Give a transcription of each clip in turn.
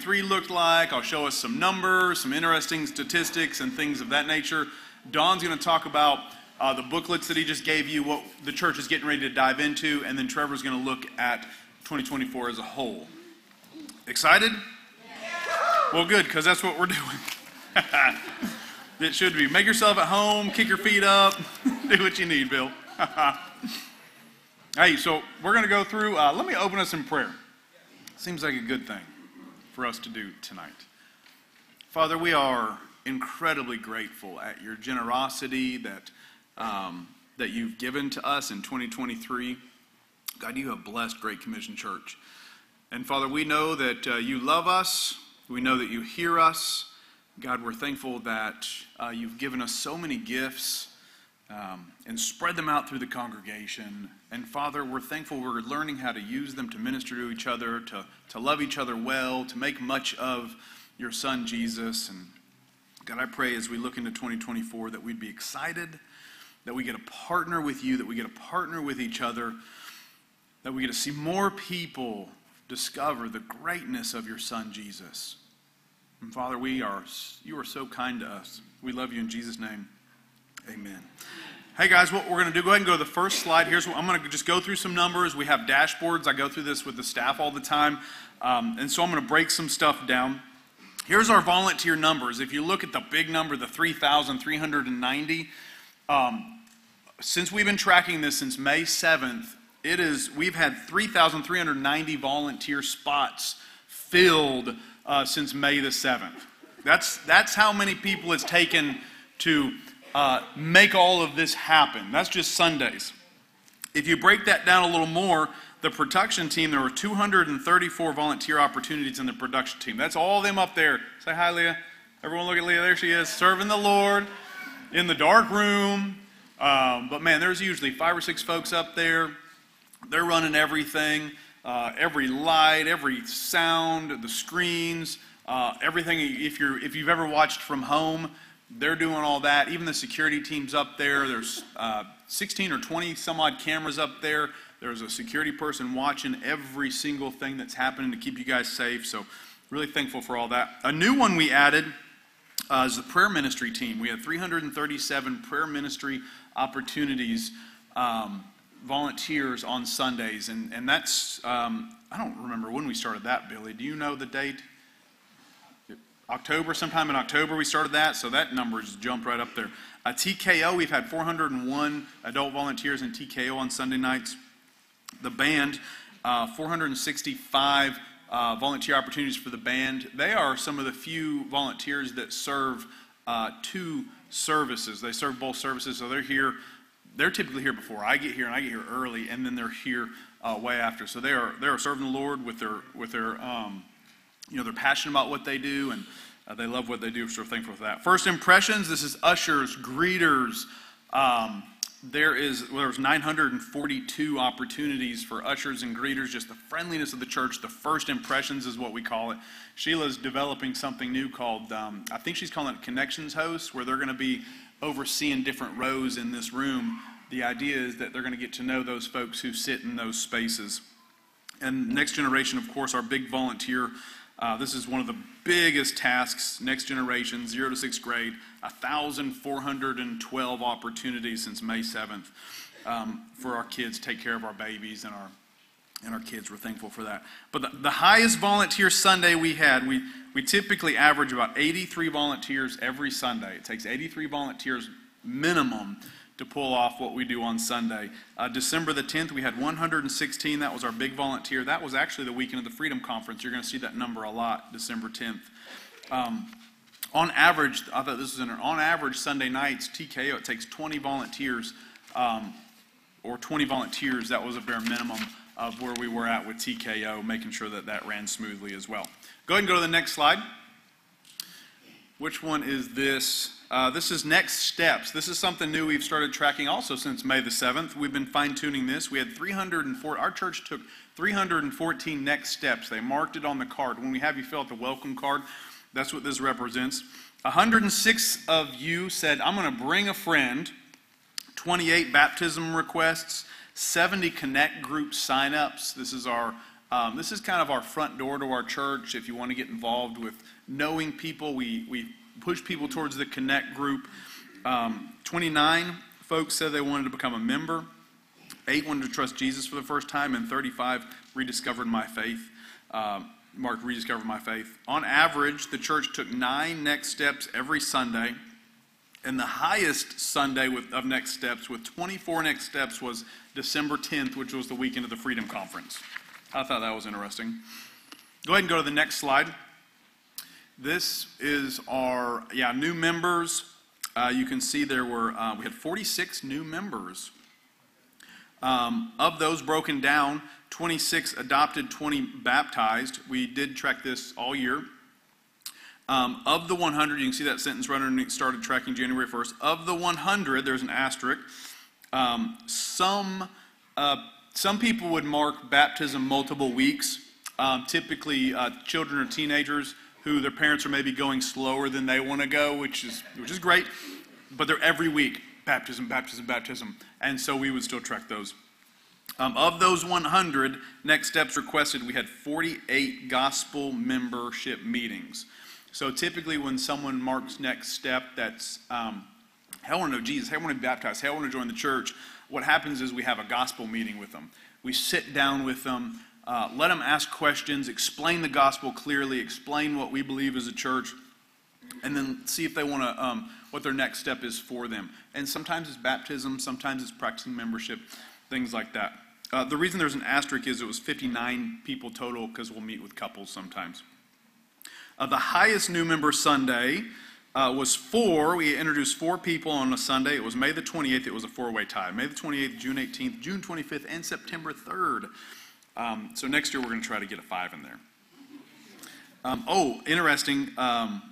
three looked like. I'll show us some numbers, some interesting statistics, and things of that nature. Don's going to talk about uh, the booklets that he just gave you, what the church is getting ready to dive into, and then Trevor's going to look at 2024 as a whole. Excited? Well, good, because that's what we're doing. it should be. Make yourself at home, kick your feet up, do what you need, Bill. hey, so we're going to go through. Uh, let me open us in prayer. Seems like a good thing for us to do tonight. Father, we are incredibly grateful at your generosity that, um, that you've given to us in 2023. God, you have blessed Great Commission Church. And Father, we know that uh, you love us, we know that you hear us. God, we're thankful that uh, you've given us so many gifts um, and spread them out through the congregation. And Father, we're thankful we're learning how to use them to minister to each other, to, to love each other well, to make much of your Son, Jesus. And God, I pray as we look into 2024 that we'd be excited, that we get to partner with you, that we get to partner with each other, that we get to see more people discover the greatness of your Son, Jesus. And Father, we are, you are so kind to us. We love you in Jesus' name. Amen. Hey guys, what we're going to do, go ahead and go to the first slide. Here's what I'm going to just go through some numbers. We have dashboards. I go through this with the staff all the time. Um, and so I'm going to break some stuff down. Here's our volunteer numbers. If you look at the big number, the 3,390, um, since we've been tracking this since May 7th, it is we've had 3,390 volunteer spots filled uh, since May the 7th. That's, that's how many people it's taken to uh, make all of this happen. That's just Sundays. If you break that down a little more, the production team, there were 234 volunteer opportunities in the production team. That's all them up there. Say hi, Leah. Everyone look at Leah. There she is, serving the Lord in the dark room. Um, but man, there's usually five or six folks up there. They're running everything, uh, every light, every sound, the screens, uh, everything. If you're if you've ever watched from home, they're doing all that. Even the security team's up there. There's uh, 16 or 20 some odd cameras up there. There's a security person watching every single thing that's happening to keep you guys safe. So, really thankful for all that. A new one we added uh, is the prayer ministry team. We had 337 prayer ministry opportunities, um, volunteers on Sundays. And, and that's, um, I don't remember when we started that, Billy. Do you know the date? October, sometime in October, we started that, so that number just jumped right up there. Uh, TKO, we've had 401 adult volunteers in TKO on Sunday nights. The band, uh, 465 uh, volunteer opportunities for the band. They are some of the few volunteers that serve uh, two services. They serve both services, so they're here. They're typically here before I get here, and I get here early, and then they're here uh, way after. So they are they are serving the Lord with their with their um, you know, they're passionate about what they do and uh, they love what they do, so we're thankful for that. First impressions this is ushers, greeters. Um, there is well, there's 942 opportunities for ushers and greeters just the friendliness of the church the first impressions is what we call it sheila's developing something new called um, i think she's calling it connections hosts where they're going to be overseeing different rows in this room the idea is that they're going to get to know those folks who sit in those spaces and next generation of course our big volunteer uh, this is one of the biggest tasks, next generation, zero to sixth grade, 1,412 opportunities since May 7th um, for our kids, take care of our babies and our and our kids. We're thankful for that. But the, the highest volunteer Sunday we had, we, we typically average about 83 volunteers every Sunday. It takes 83 volunteers minimum to pull off what we do on Sunday. Uh, December the 10th, we had 116. That was our big volunteer. That was actually the weekend of the Freedom Conference. You're going to see that number a lot, December 10th. Um, on average, I thought this was an, on average Sunday nights, TKO, it takes 20 volunteers um, or 20 volunteers. That was a bare minimum of where we were at with TKO, making sure that that ran smoothly as well. Go ahead and go to the next slide. Which one is this? Uh, this is next steps. This is something new we've started tracking also since May the 7th. We've been fine tuning this. We had 304, our church took 314 next steps. They marked it on the card. When we have you fill out the welcome card, that's what this represents. 106 of you said, I'm going to bring a friend. 28 baptism requests, 70 connect group signups. This is our Um, this is kind of our front door to our church. If you want to get involved with knowing people, we, we push people towards the Connect group. Um, 29 folks said they wanted to become a member. Eight wanted to trust Jesus for the first time, and 35 rediscovered my faith. Um, Mark rediscovered my faith. On average, the church took nine next steps every Sunday. And the highest Sunday with, of next steps, with 24 next steps, was December 10th, which was the weekend of the Freedom Conference. I thought that was interesting. Go ahead and go to the next slide. This is our yeah new members. Uh, you can see there were uh, we had 46 new members. Um, of those broken down, 26 adopted, 20 baptized. We did track this all year. Um, of the 100, you can see that sentence right underneath started tracking January 1st. Of the 100, there's an asterisk. Um, some, uh, some people would mark baptism multiple weeks. Um, typically, uh, children or teenagers who their parents are maybe going slower than they want to go, which is, which is great, but they're every week baptism, baptism, baptism. And so we would still track those. Um, of those 100 next steps requested, we had 48 gospel membership meetings. So typically, when someone marks next step, that's um, hey, I want to know Jesus, hey, I want to be baptized, hey, I want to join the church. What happens is we have a gospel meeting with them. We sit down with them, uh, let them ask questions, explain the gospel clearly, explain what we believe as a church, and then see if they want to, um, what their next step is for them. And sometimes it's baptism, sometimes it's practicing membership, things like that. Uh, the reason there's an asterisk is it was 59 people total because we'll meet with couples sometimes. Uh, the highest new member Sunday uh, was four. We introduced four people on a Sunday. It was May the 28th. It was a four way tie. May the 28th, June 18th, June 25th, and September 3rd. Um, so next year we're going to try to get a five in there. Um, oh, interesting. Um,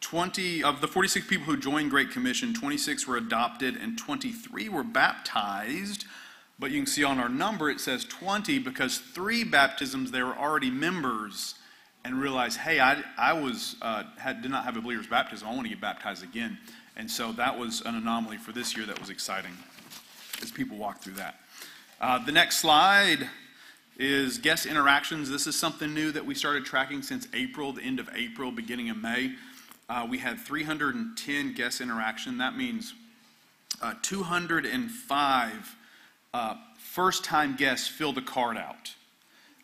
20 of the 46 people who joined Great Commission, 26 were adopted and 23 were baptized. But you can see on our number it says 20 because three baptisms they were already members and realized, hey, I, I was uh, had, did not have a believer's baptism. I want to get baptized again. And so that was an anomaly for this year that was exciting as people walked through that. Uh, the next slide is guest interactions. This is something new that we started tracking since April, the end of April, beginning of May. Uh, we had 310 guest interaction. That means uh, 205 uh, first time guests filled a card out.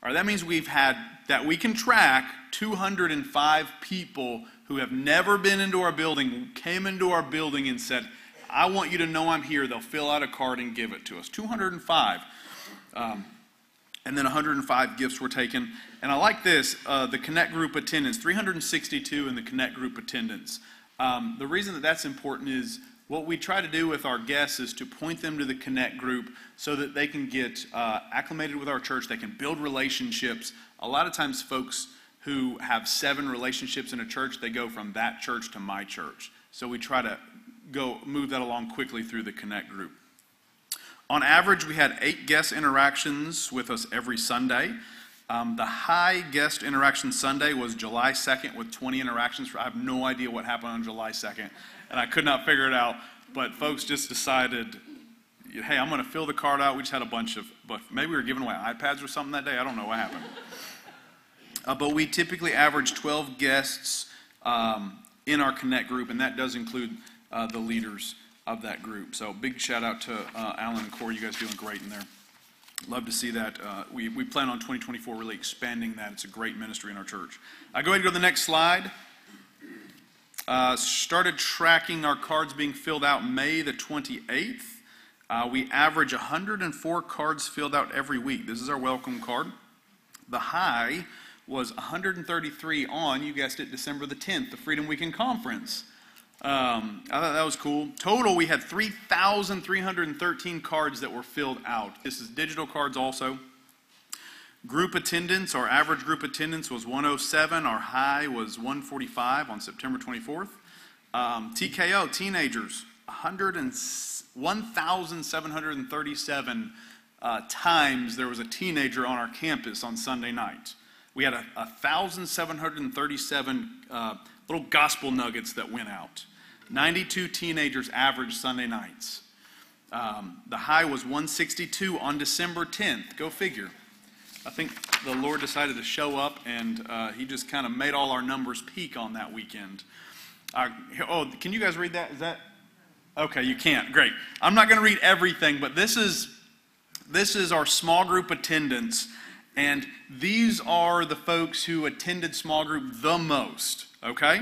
All right, that means we've had that we can track 205 people who have never been into our building, came into our building and said, I want you to know I'm here. They'll fill out a card and give it to us. 205. Um, and then 105 gifts were taken. And I like this uh, the Connect group attendance, 362 in the Connect group attendance. Um, the reason that that's important is what we try to do with our guests is to point them to the Connect group so that they can get uh, acclimated with our church, they can build relationships. A lot of times, folks who have seven relationships in a church, they go from that church to my church. So we try to go move that along quickly through the Connect group. On average, we had eight guest interactions with us every Sunday. Um, the high guest interaction Sunday was July 2nd with 20 interactions. I have no idea what happened on July 2nd and I could not figure it out. But folks just decided, hey, I'm going to fill the card out. We just had a bunch of, but maybe we were giving away iPads or something that day. I don't know what happened. Uh, but we typically average 12 guests um, in our Connect group, and that does include uh, the leaders of that group. So big shout out to uh, Alan and Corey. You guys doing great in there. Love to see that. Uh, we, we plan on 2024 really expanding that. It's a great ministry in our church. I go ahead and go to the next slide. Uh, started tracking our cards being filled out May the 28th. Uh, we average 104 cards filled out every week. This is our welcome card. The high was 133 on, you guessed it, December the 10th, the Freedom Weekend Conference. Um, I thought that was cool. Total, we had 3,313 cards that were filled out. This is digital cards also. Group attendance, our average group attendance was 107. Our high was 145 on September 24th. Um, TKO, teenagers, 1,737 uh, times there was a teenager on our campus on Sunday night. We had a, 1,737 uh, little gospel nuggets that went out. 92 teenagers average Sunday nights. Um, the high was 162 on December 10th. Go figure. I think the Lord decided to show up, and uh, He just kind of made all our numbers peak on that weekend. Uh, oh, can you guys read that? Is that okay? You can't. Great. I'm not going to read everything, but this is this is our small group attendance, and these are the folks who attended small group the most. Okay,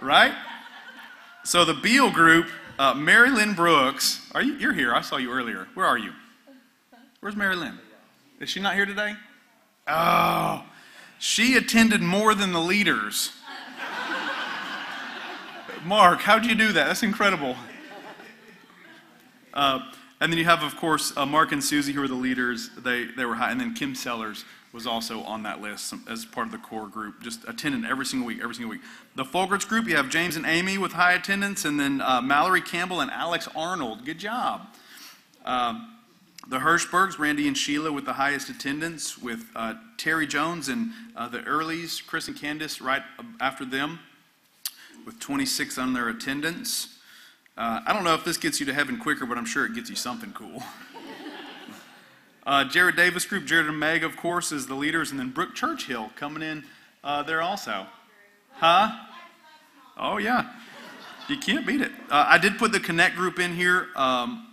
right? So the Beal group, uh, Mary Lynn Brooks. Are you? You're here. I saw you earlier. Where are you? Where's Mary Lynn? Is she not here today? Oh, she attended more than the leaders. Mark, how'd you do that? That's incredible. Uh, and then you have, of course, uh, Mark and Susie, who are the leaders. They, they were high. And then Kim Sellers was also on that list as part of the core group, just attending every single week, every single week. The Folgerts group, you have James and Amy with high attendance, and then uh, Mallory Campbell and Alex Arnold. Good job. Um, the Hirschbergs, Randy and Sheila with the highest attendance, with uh, Terry Jones and uh, the Earleys, Chris and Candace right after them, with 26 on their attendance. Uh, I don't know if this gets you to heaven quicker, but I'm sure it gets you something cool. Uh, Jared Davis Group, Jared and Meg, of course, is the leaders, and then Brooke Churchill coming in uh, there also. Huh? Oh, yeah. You can't beat it. Uh, I did put the Connect group in here. Um,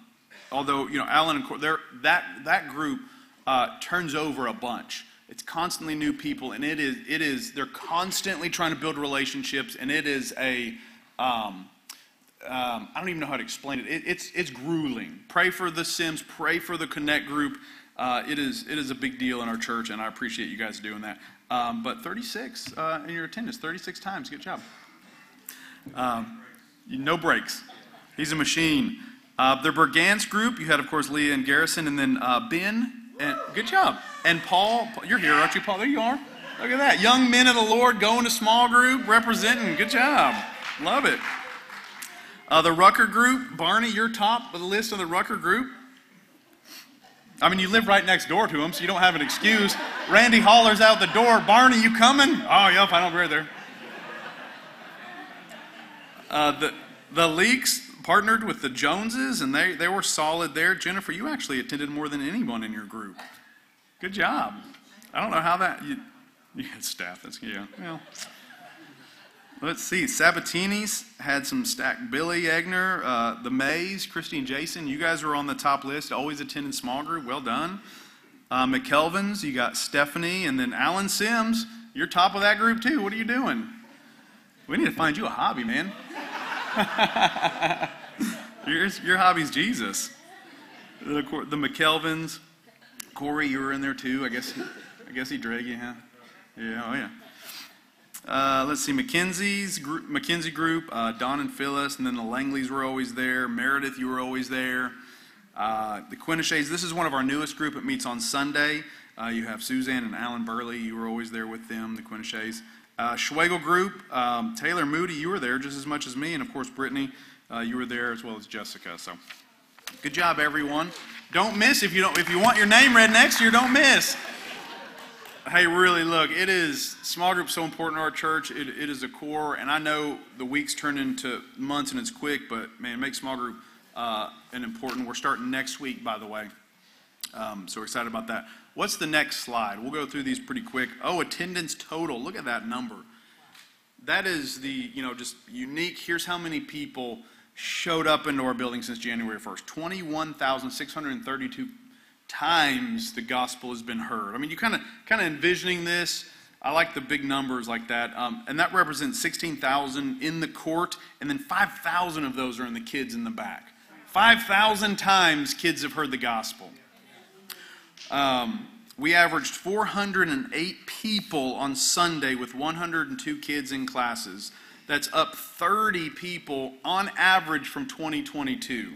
although you know Alan and Cor- that that group uh, turns over a bunch. It's constantly new people, and it is it is they're constantly trying to build relationships, and it is a um, um, I don't even know how to explain it. it. It's it's grueling. Pray for the Sims. Pray for the Connect group. Uh, it is it is a big deal in our church, and I appreciate you guys doing that. Um, but 36 uh, in your attendance, 36 times. Good job. Um, no breaks. He's a machine. Uh, the Bergans group, you had, of course, Leah and Garrison, and then uh, Ben. And good job. And Paul, you're here, aren't you, Paul? There you are. Look at that. Young men of the Lord going to small group, representing. Good job. Love it. Uh, the Rucker group, Barney, you're top of the list of the Rucker group. I mean, you live right next door to him, so you don't have an excuse. Randy hollers out the door, Barney, you coming? Oh, yep, I know, we're there. Uh, the, the Leaks, partnered with the Joneses, and they, they were solid there. Jennifer, you actually attended more than anyone in your group. Good job. I don't know how that, you, you had staff, that's, yeah, well. Let's see, Sabatini's had some stack. Billy Egner, uh, the Mays, Christy and Jason, you guys were on the top list, always attended small group, well done. Uh, McKelvins, you got Stephanie, and then Alan Sims, you're top of that group too. What are you doing? We need to find you a hobby, man. your, your hobby's Jesus. The, the McKelvins, Corey, you were in there too. I guess, I guess he dragged you, huh? Yeah, oh yeah. Uh, let's see, McKenzie's group, McKenzie group, uh, Don and Phyllis, and then the Langleys were always there. Meredith, you were always there. Uh, the Quinneshays, this is one of our newest group. It meets on Sunday. Uh, you have Suzanne and Alan Burley. You were always there with them, the Quinneshays. Uh, Schwegel Group, um, Taylor Moody, you were there just as much as me, and of course, Brittany, uh, you were there as well as Jessica. So, good job, everyone. Don't miss if you don't. If you want your name read next year, don't miss. Hey, really, look, it is small group so important to our church. It, it is a core, and I know the weeks turn into months, and it's quick, but man, make small group uh, an important. We're starting next week, by the way. Um, so we're excited about that. What's the next slide? We'll go through these pretty quick. Oh, attendance total. Look at that number. That is the, you know, just unique. Here's how many people showed up into our building since January 1st 21,632 times the gospel has been heard. I mean, you kind of kind of envisioning this. I like the big numbers like that. Um, and that represents 16,000 in the court, and then 5,000 of those are in the kids in the back. 5,000 times kids have heard the gospel. Um, we averaged 408 people on Sunday with 102 kids in classes. That's up 30 people on average from 2022.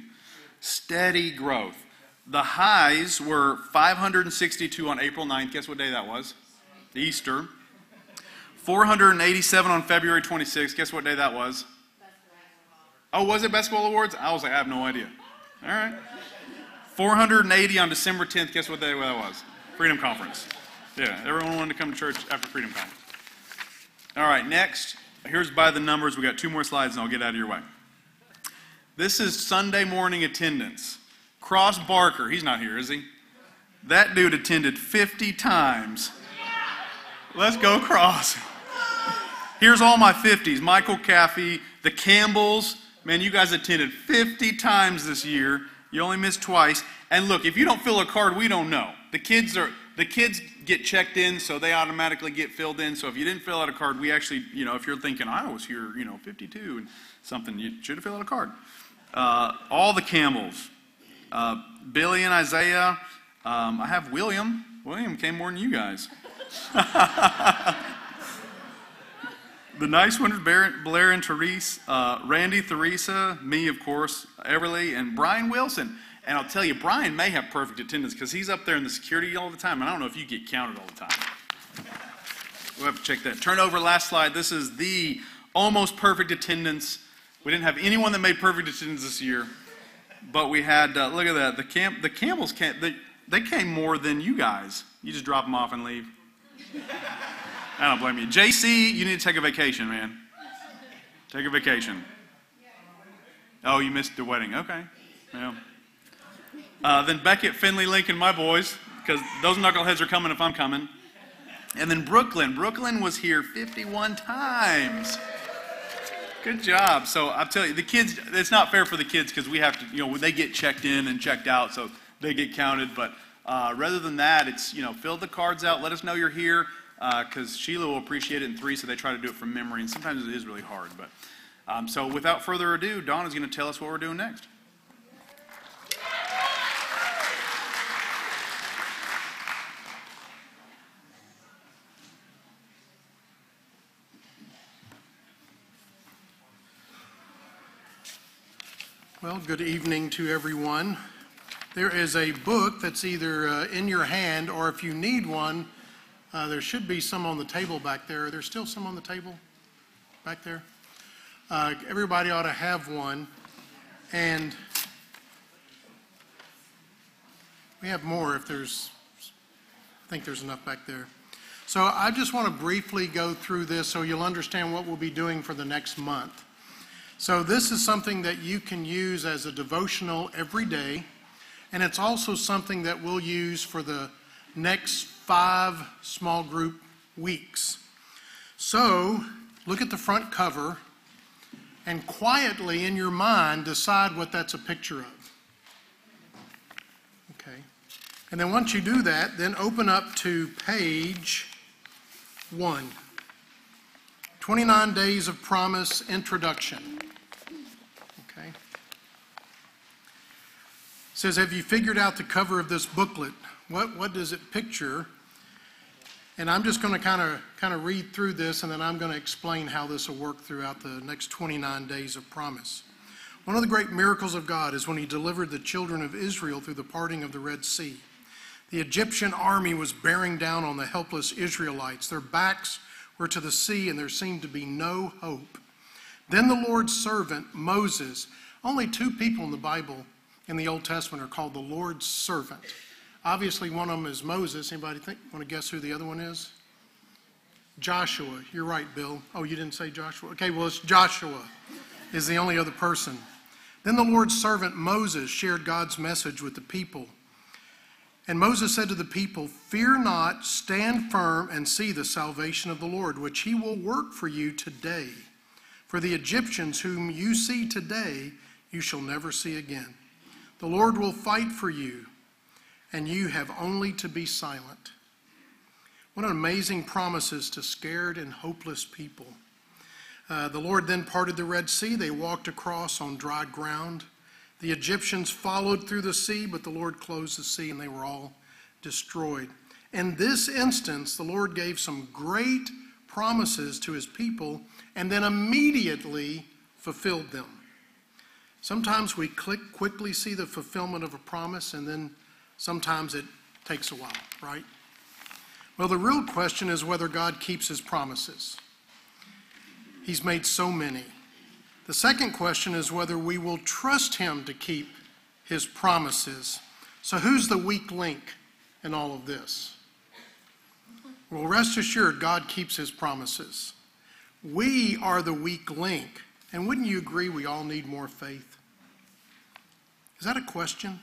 Steady growth. The highs were 562 on April 9th. Guess what day that was? Easter. 487 on February 26th. Guess what day that was? Oh, was it Best Basketball Awards? I was like, I have no idea. All right. 480 on December 10th. Guess what day that was? Freedom Conference. Yeah, everyone wanted to come to church after Freedom Conference. All right, next. Here's by the numbers. We got two more slides and I'll get out of your way. This is Sunday morning attendance. Cross Barker, he's not here, is he? That dude attended 50 times. Let's go cross. Here's all my 50s Michael Caffey, the Campbells. Man, you guys attended 50 times this year. You only missed twice. And look, if you don't fill a card, we don't know. The kids are the kids get checked in, so they automatically get filled in. So if you didn't fill out a card, we actually, you know, if you're thinking I was here, you know, 52 and something, you should have filled out a card. Uh, all the Campbells, uh, Billy and Isaiah. Um, I have William. William came more than you guys. the nice ones, Blair and Therese, uh, Randy, Theresa, me, of course, Everly, and Brian Wilson. And I'll tell you, Brian may have perfect attendance because he's up there in the security all the time. And I don't know if you get counted all the time. We'll have to check that. Turnover, last slide. This is the almost perfect attendance. We didn't have anyone that made perfect attendance this year. But we had, uh, look at that. The, camp, the Campbells, came, they, they came more than you guys. You just drop them off and leave. I don't blame you. JC, you need to take a vacation, man. Take a vacation. Oh, you missed the wedding. Okay. Yeah. Uh, then Beckett, Finley, Lincoln, my boys, because those knuckleheads are coming if I'm coming. And then Brooklyn. Brooklyn was here 51 times. Good job. So I'll tell you, the kids, it's not fair for the kids because we have to, you know, they get checked in and checked out, so they get counted. But uh, rather than that, it's, you know, fill the cards out, let us know you're here because uh, Sheila will appreciate it in three, so they try to do it from memory. And sometimes it is really hard. But um, so without further ado, Don is going to tell us what we're doing next. Well, good evening to everyone. There is a book that's either uh, in your hand or if you need one, uh, there should be some on the table back there. There's still some on the table back there. Uh, everybody ought to have one. And we have more if there's, I think there's enough back there. So I just want to briefly go through this so you'll understand what we'll be doing for the next month. So, this is something that you can use as a devotional every day, and it's also something that we'll use for the next five small group weeks. So, look at the front cover and quietly in your mind decide what that's a picture of. Okay. And then once you do that, then open up to page one 29 Days of Promise Introduction. Says, Have you figured out the cover of this booklet? What, what does it picture? And I'm just going to kind of kind of read through this, and then I'm going to explain how this will work throughout the next 29 days of promise. One of the great miracles of God is when He delivered the children of Israel through the parting of the Red Sea. The Egyptian army was bearing down on the helpless Israelites. Their backs were to the sea, and there seemed to be no hope. Then the Lord's servant, Moses, only two people in the Bible in the Old Testament are called the Lord's servant. Obviously, one of them is Moses. Anybody think, want to guess who the other one is? Joshua. You're right, Bill. Oh, you didn't say Joshua? Okay, well, it's Joshua is the only other person. Then the Lord's servant Moses shared God's message with the people. And Moses said to the people, Fear not, stand firm, and see the salvation of the Lord, which he will work for you today. For the Egyptians whom you see today, you shall never see again. The Lord will fight for you, and you have only to be silent. What an amazing promises to scared and hopeless people. Uh, the Lord then parted the Red Sea. They walked across on dry ground. The Egyptians followed through the sea, but the Lord closed the sea and they were all destroyed. In this instance, the Lord gave some great promises to his people and then immediately fulfilled them. Sometimes we click, quickly see the fulfillment of a promise, and then sometimes it takes a while, right? Well, the real question is whether God keeps his promises. He's made so many. The second question is whether we will trust him to keep his promises. So, who's the weak link in all of this? Well, rest assured, God keeps his promises. We are the weak link. And wouldn't you agree we all need more faith? Is that a question?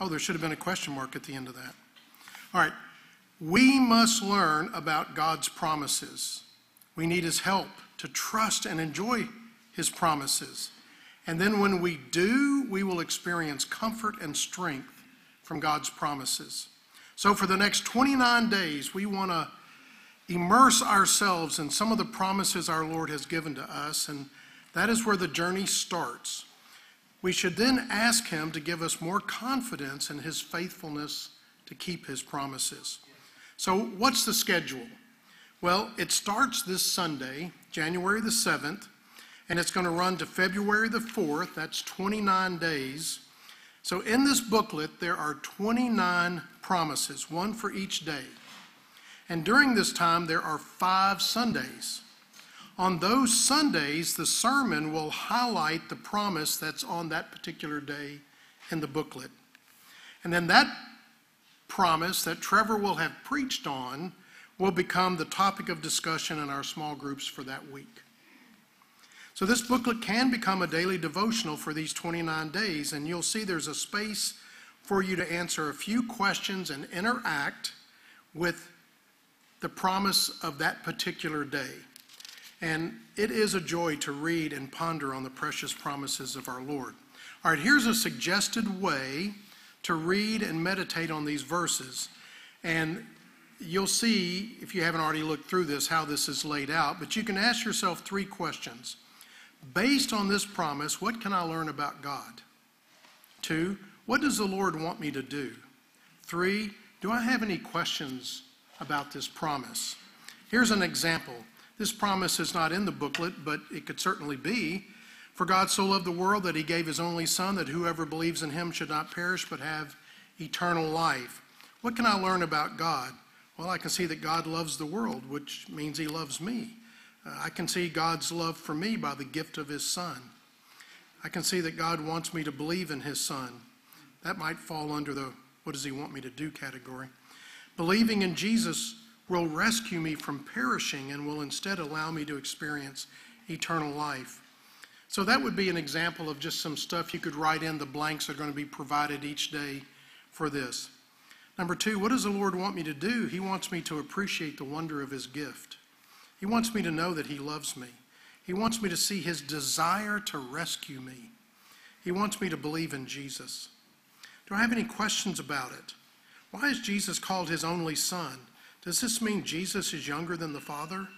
Oh, there should have been a question mark at the end of that. All right. We must learn about God's promises. We need His help to trust and enjoy His promises. And then when we do, we will experience comfort and strength from God's promises. So for the next 29 days, we want to immerse ourselves in some of the promises our Lord has given to us, and that is where the journey starts. We should then ask Him to give us more confidence in His faithfulness to keep His promises. So, what's the schedule? Well, it starts this Sunday, January the 7th, and it's going to run to February the 4th. That's 29 days. So, in this booklet, there are 29 promises, one for each day. And during this time, there are five Sundays. On those Sundays, the sermon will highlight the promise that's on that particular day in the booklet. And then that promise that Trevor will have preached on will become the topic of discussion in our small groups for that week. So, this booklet can become a daily devotional for these 29 days, and you'll see there's a space for you to answer a few questions and interact with the promise of that particular day. And it is a joy to read and ponder on the precious promises of our Lord. All right, here's a suggested way to read and meditate on these verses. And you'll see, if you haven't already looked through this, how this is laid out. But you can ask yourself three questions. Based on this promise, what can I learn about God? Two, what does the Lord want me to do? Three, do I have any questions about this promise? Here's an example. This promise is not in the booklet, but it could certainly be. For God so loved the world that he gave his only Son, that whoever believes in him should not perish but have eternal life. What can I learn about God? Well, I can see that God loves the world, which means he loves me. Uh, I can see God's love for me by the gift of his Son. I can see that God wants me to believe in his Son. That might fall under the what does he want me to do category. Believing in Jesus will rescue me from perishing and will instead allow me to experience eternal life. So that would be an example of just some stuff you could write in. The blanks are going to be provided each day for this. Number two, what does the Lord want me to do? He wants me to appreciate the wonder of His gift. He wants me to know that He loves me. He wants me to see His desire to rescue me. He wants me to believe in Jesus. Do I have any questions about it? Why is Jesus called His only Son? Does this mean Jesus is younger than the Father?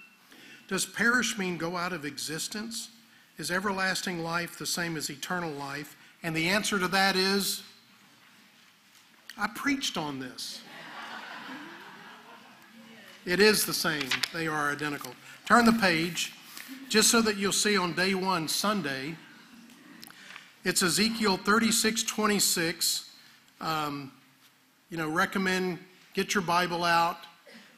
Does perish mean go out of existence? Is everlasting life the same as eternal life? And the answer to that is I preached on this. It is the same, they are identical. Turn the page just so that you'll see on day one, Sunday. It's Ezekiel 36 26. Um, you know, recommend get your Bible out,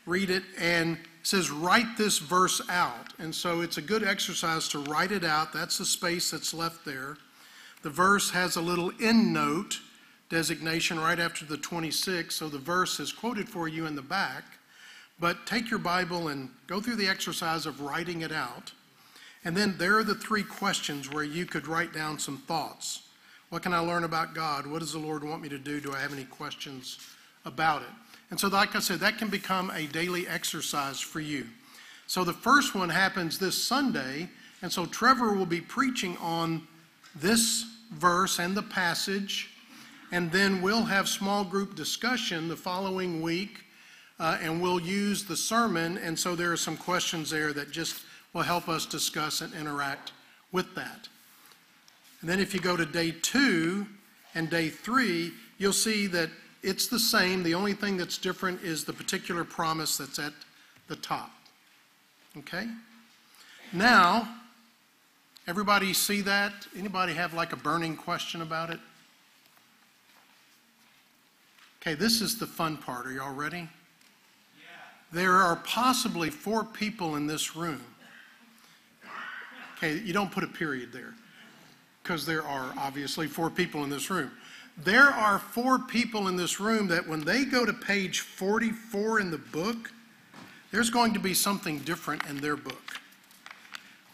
read it, and says write this verse out. And so it's a good exercise to write it out. That's the space that's left there. The verse has a little end note designation right after the 26, so the verse is quoted for you in the back. But take your Bible and go through the exercise of writing it out. And then there are the three questions where you could write down some thoughts. What can I learn about God? What does the Lord want me to do? Do I have any questions about it? And so, like I said, that can become a daily exercise for you. So, the first one happens this Sunday, and so Trevor will be preaching on this verse and the passage and then we'll have small group discussion the following week, uh, and we'll use the sermon. And so there are some questions there that just will help us discuss and interact with that. And then if you go to day two and day three, you'll see that it's the same. The only thing that's different is the particular promise that's at the top. Okay? Now, everybody see that? Anybody have like a burning question about it? Okay, this is the fun part. Are y'all ready? Yeah. There are possibly four people in this room. Okay, you don't put a period there because there are obviously four people in this room. There are four people in this room that when they go to page 44 in the book, there's going to be something different in their book.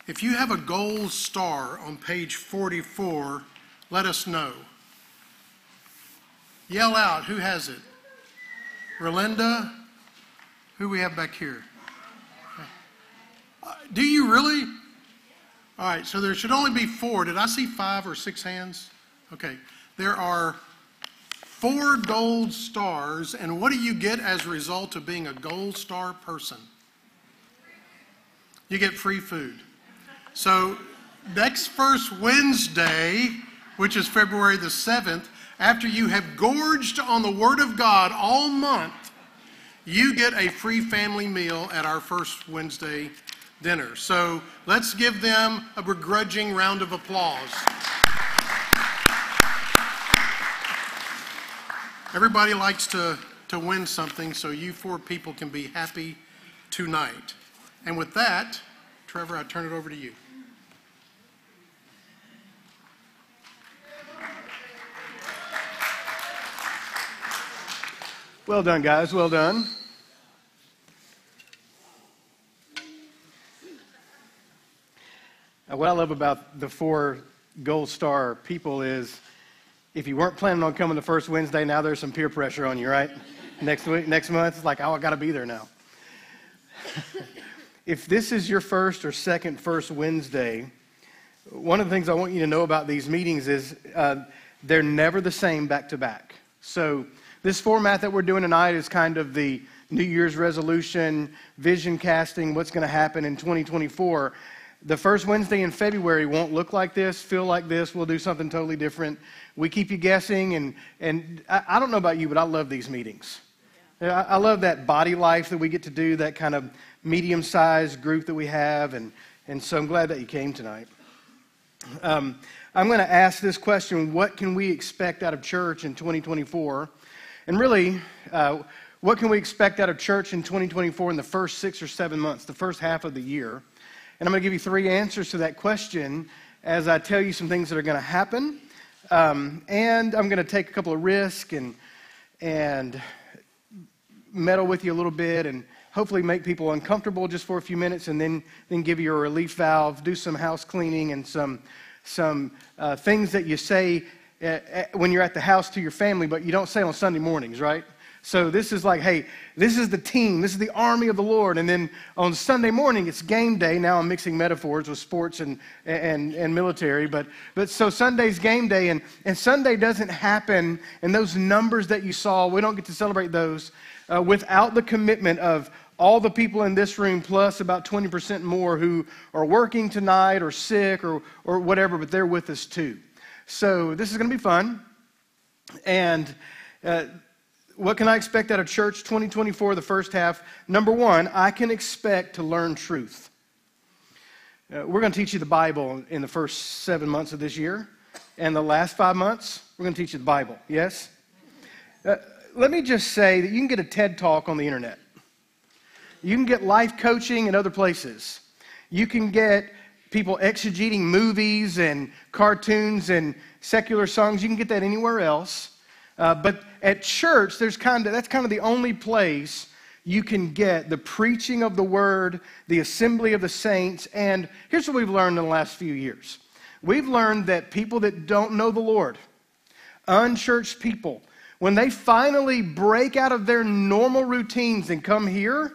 If you have a gold star on page 44, let us know. Yell out. Who has it? Relinda? Who we have back here? Uh, do you really? All right, so there should only be four. Did I see five or six hands? Okay. There are four gold stars, and what do you get as a result of being a gold star person? You get free food. So, next first Wednesday, which is February the 7th, after you have gorged on the Word of God all month, you get a free family meal at our first Wednesday dinner. So let's give them a begrudging round of applause. Everybody likes to, to win something, so you four people can be happy tonight. And with that, Trevor, I turn it over to you. Well done, guys. Well done. What I love about the four gold star people is if you weren't planning on coming the first Wednesday, now there's some peer pressure on you, right? next week, next month, it's like, oh, I got to be there now. if this is your first or second first Wednesday, one of the things I want you to know about these meetings is uh, they're never the same back to back. So this format that we're doing tonight is kind of the New Year's resolution, vision casting, what's going to happen in 2024. The first Wednesday in February won't look like this, feel like this. We'll do something totally different. We keep you guessing, and, and I, I don't know about you, but I love these meetings. Yeah. I, I love that body life that we get to do, that kind of medium sized group that we have, and, and so I'm glad that you came tonight. Um, I'm going to ask this question What can we expect out of church in 2024? And really, uh, what can we expect out of church in 2024 in the first six or seven months, the first half of the year? And I'm going to give you three answers to that question as I tell you some things that are going to happen. Um, and I'm going to take a couple of risks and, and meddle with you a little bit and hopefully make people uncomfortable just for a few minutes and then, then give you a relief valve, do some house cleaning and some, some uh, things that you say uh, uh, when you're at the house to your family, but you don't say on Sunday mornings, right? So this is like, hey, this is the team, this is the army of the Lord. And then on Sunday morning, it's game day. Now I'm mixing metaphors with sports and, and, and military. But, but so Sunday's game day, and, and Sunday doesn't happen, and those numbers that you saw, we don't get to celebrate those uh, without the commitment of all the people in this room, plus about 20% more who are working tonight or sick or, or whatever, but they're with us too. So this is going to be fun. And uh, what can I expect out of church 2024, the first half? Number one, I can expect to learn truth. Uh, we're going to teach you the Bible in the first seven months of this year. And the last five months, we're going to teach you the Bible. Yes? Uh, let me just say that you can get a TED talk on the internet. You can get life coaching in other places. You can get people exegeting movies and cartoons and secular songs. You can get that anywhere else. Uh, but at church, there's kind of, that's kind of the only place you can get the preaching of the word, the assembly of the saints. And here's what we've learned in the last few years we've learned that people that don't know the Lord, unchurched people, when they finally break out of their normal routines and come here,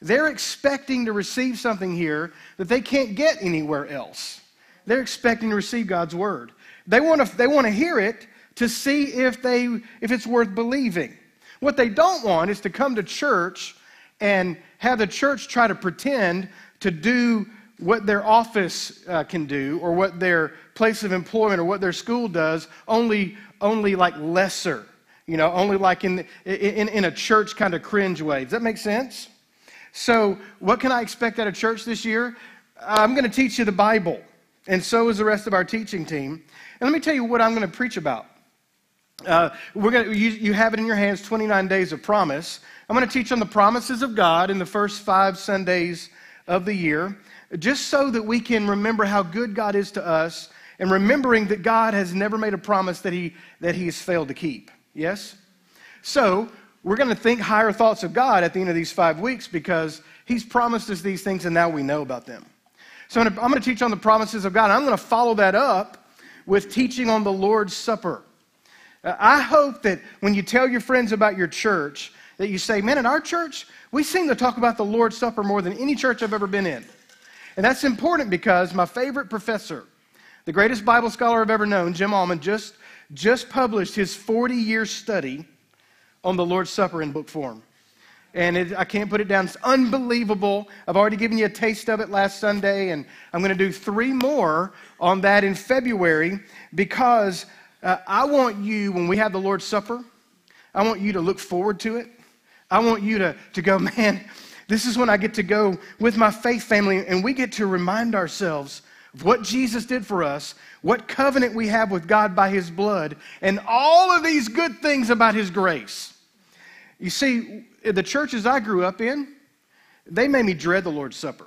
they're expecting to receive something here that they can't get anywhere else. They're expecting to receive God's word. They want to, they want to hear it to see if, they, if it's worth believing. What they don't want is to come to church and have the church try to pretend to do what their office uh, can do or what their place of employment or what their school does, only, only like lesser, you know, only like in, in, in a church kind of cringe way. Does that make sense? So, what can I expect out of church this year? I'm going to teach you the Bible, and so is the rest of our teaching team. And let me tell you what I'm going to preach about. Uh, we're to, you, you have it in your hands 29 days of promise. I'm going to teach on the promises of God in the first five Sundays of the year, just so that we can remember how good God is to us and remembering that God has never made a promise that he, that he has failed to keep. Yes? So, we're going to think higher thoughts of God at the end of these five weeks because He's promised us these things and now we know about them. So I'm going to teach on the promises of God. I'm going to follow that up with teaching on the Lord's Supper. Uh, I hope that when you tell your friends about your church, that you say, man, in our church, we seem to talk about the Lord's Supper more than any church I've ever been in. And that's important because my favorite professor, the greatest Bible scholar I've ever known, Jim Allman, just, just published his 40 year study on the Lord's Supper in book form. And it, I can't put it down. It's unbelievable. I've already given you a taste of it last Sunday, and I'm going to do three more on that in February because uh, I want you, when we have the Lord's Supper, I want you to look forward to it. I want you to, to go, man, this is when I get to go with my faith family, and we get to remind ourselves of what Jesus did for us, what covenant we have with God by His blood, and all of these good things about His grace. You see, the churches I grew up in, they made me dread the Lord's Supper.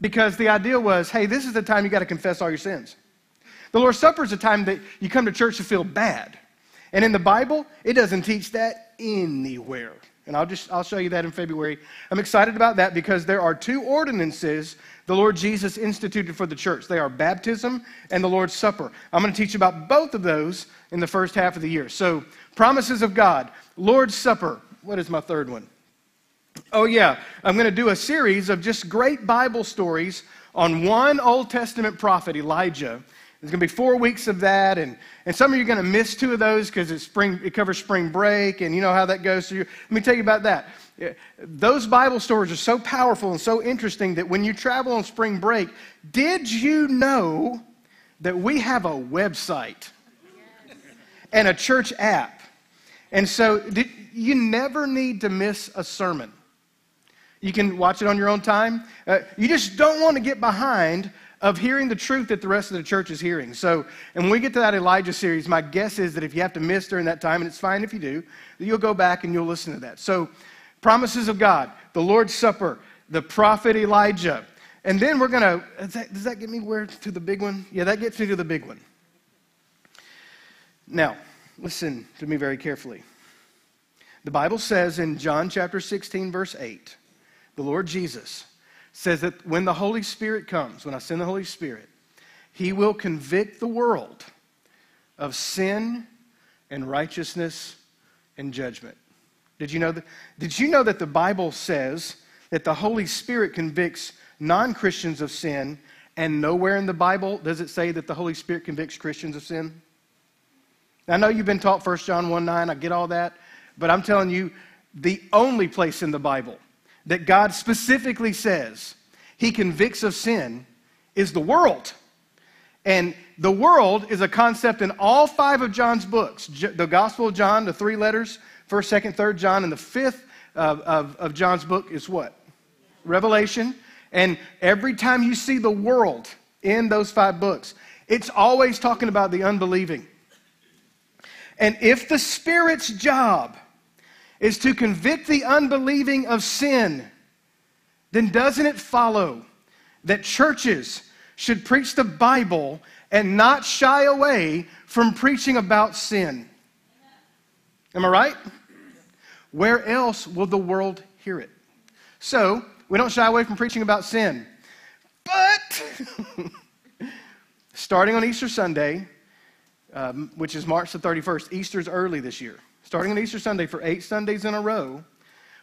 Because the idea was, hey, this is the time you got to confess all your sins. The Lord's Supper is a time that you come to church to feel bad. And in the Bible, it doesn't teach that anywhere. And I'll just I'll show you that in February. I'm excited about that because there are two ordinances the Lord Jesus instituted for the church. They are baptism and the Lord's Supper. I'm going to teach about both of those in the first half of the year. So, promises of God, Lord's Supper. What is my third one? Oh, yeah. I'm going to do a series of just great Bible stories on one Old Testament prophet, Elijah. There's going to be four weeks of that, and, and some of you are going to miss two of those because it's spring, it covers spring break, and you know how that goes. So let me tell you about that. Those Bible stories are so powerful and so interesting that when you travel on spring break, did you know that we have a website and a church app? And so did, you never need to miss a sermon. You can watch it on your own time. Uh, you just don't want to get behind of hearing the truth that the rest of the church is hearing. So, and when we get to that Elijah series, my guess is that if you have to miss during that time, and it's fine if you do, that you'll go back and you'll listen to that. So, promises of God, the Lord's Supper, the prophet Elijah. And then we're going to, does that get me where to the big one? Yeah, that gets me to the big one. Now, listen to me very carefully. The Bible says in John chapter 16, verse 8, the Lord Jesus says that when the Holy Spirit comes, when I send the Holy Spirit, he will convict the world of sin and righteousness and judgment. Did you know that? Did you know that the Bible says that the Holy Spirit convicts non Christians of sin, and nowhere in the Bible does it say that the Holy Spirit convicts Christians of sin? I know you've been taught 1 John 1 9, I get all that, but I'm telling you, the only place in the Bible that God specifically says he convicts of sin is the world. And the world is a concept in all five of John's books the Gospel of John, the three letters, First, second, third John, and the fifth of, of, of John's book is what? Revelation. And every time you see the world in those five books, it's always talking about the unbelieving. And if the Spirit's job is to convict the unbelieving of sin, then doesn't it follow that churches should preach the Bible and not shy away from preaching about sin? Am I right? Where else will the world hear it? So, we don't shy away from preaching about sin. But, starting on Easter Sunday, um, which is March the 31st, Easter's early this year. Starting on Easter Sunday for eight Sundays in a row,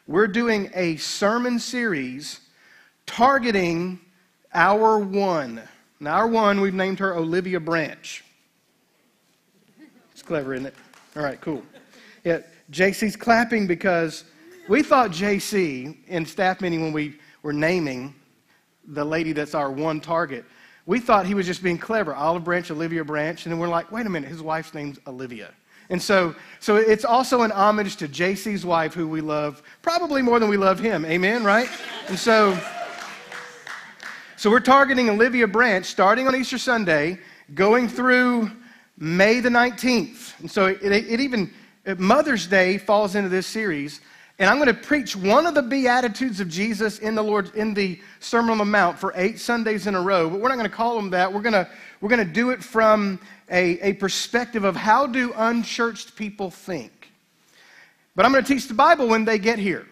we're doing a sermon series targeting our one. Now, our one, we've named her Olivia Branch. It's clever, isn't it? All right, cool. Yeah, JC's clapping because we thought JC in staff meeting when we were naming the lady that's our one target, we thought he was just being clever. Olive Branch, Olivia Branch. And then we're like, wait a minute, his wife's name's Olivia. And so, so it's also an homage to JC's wife, who we love probably more than we love him. Amen, right? And so, so we're targeting Olivia Branch starting on Easter Sunday, going through May the 19th. And so it, it, it even uh, Mother's Day falls into this series, and I'm going to preach one of the beatitudes of Jesus in the Lord in the Sermon on the Mount for eight Sundays in a row. But we're not going to call them that. We're going to we're going to do it from a, a perspective of how do unchurched people think. But I'm going to teach the Bible when they get here.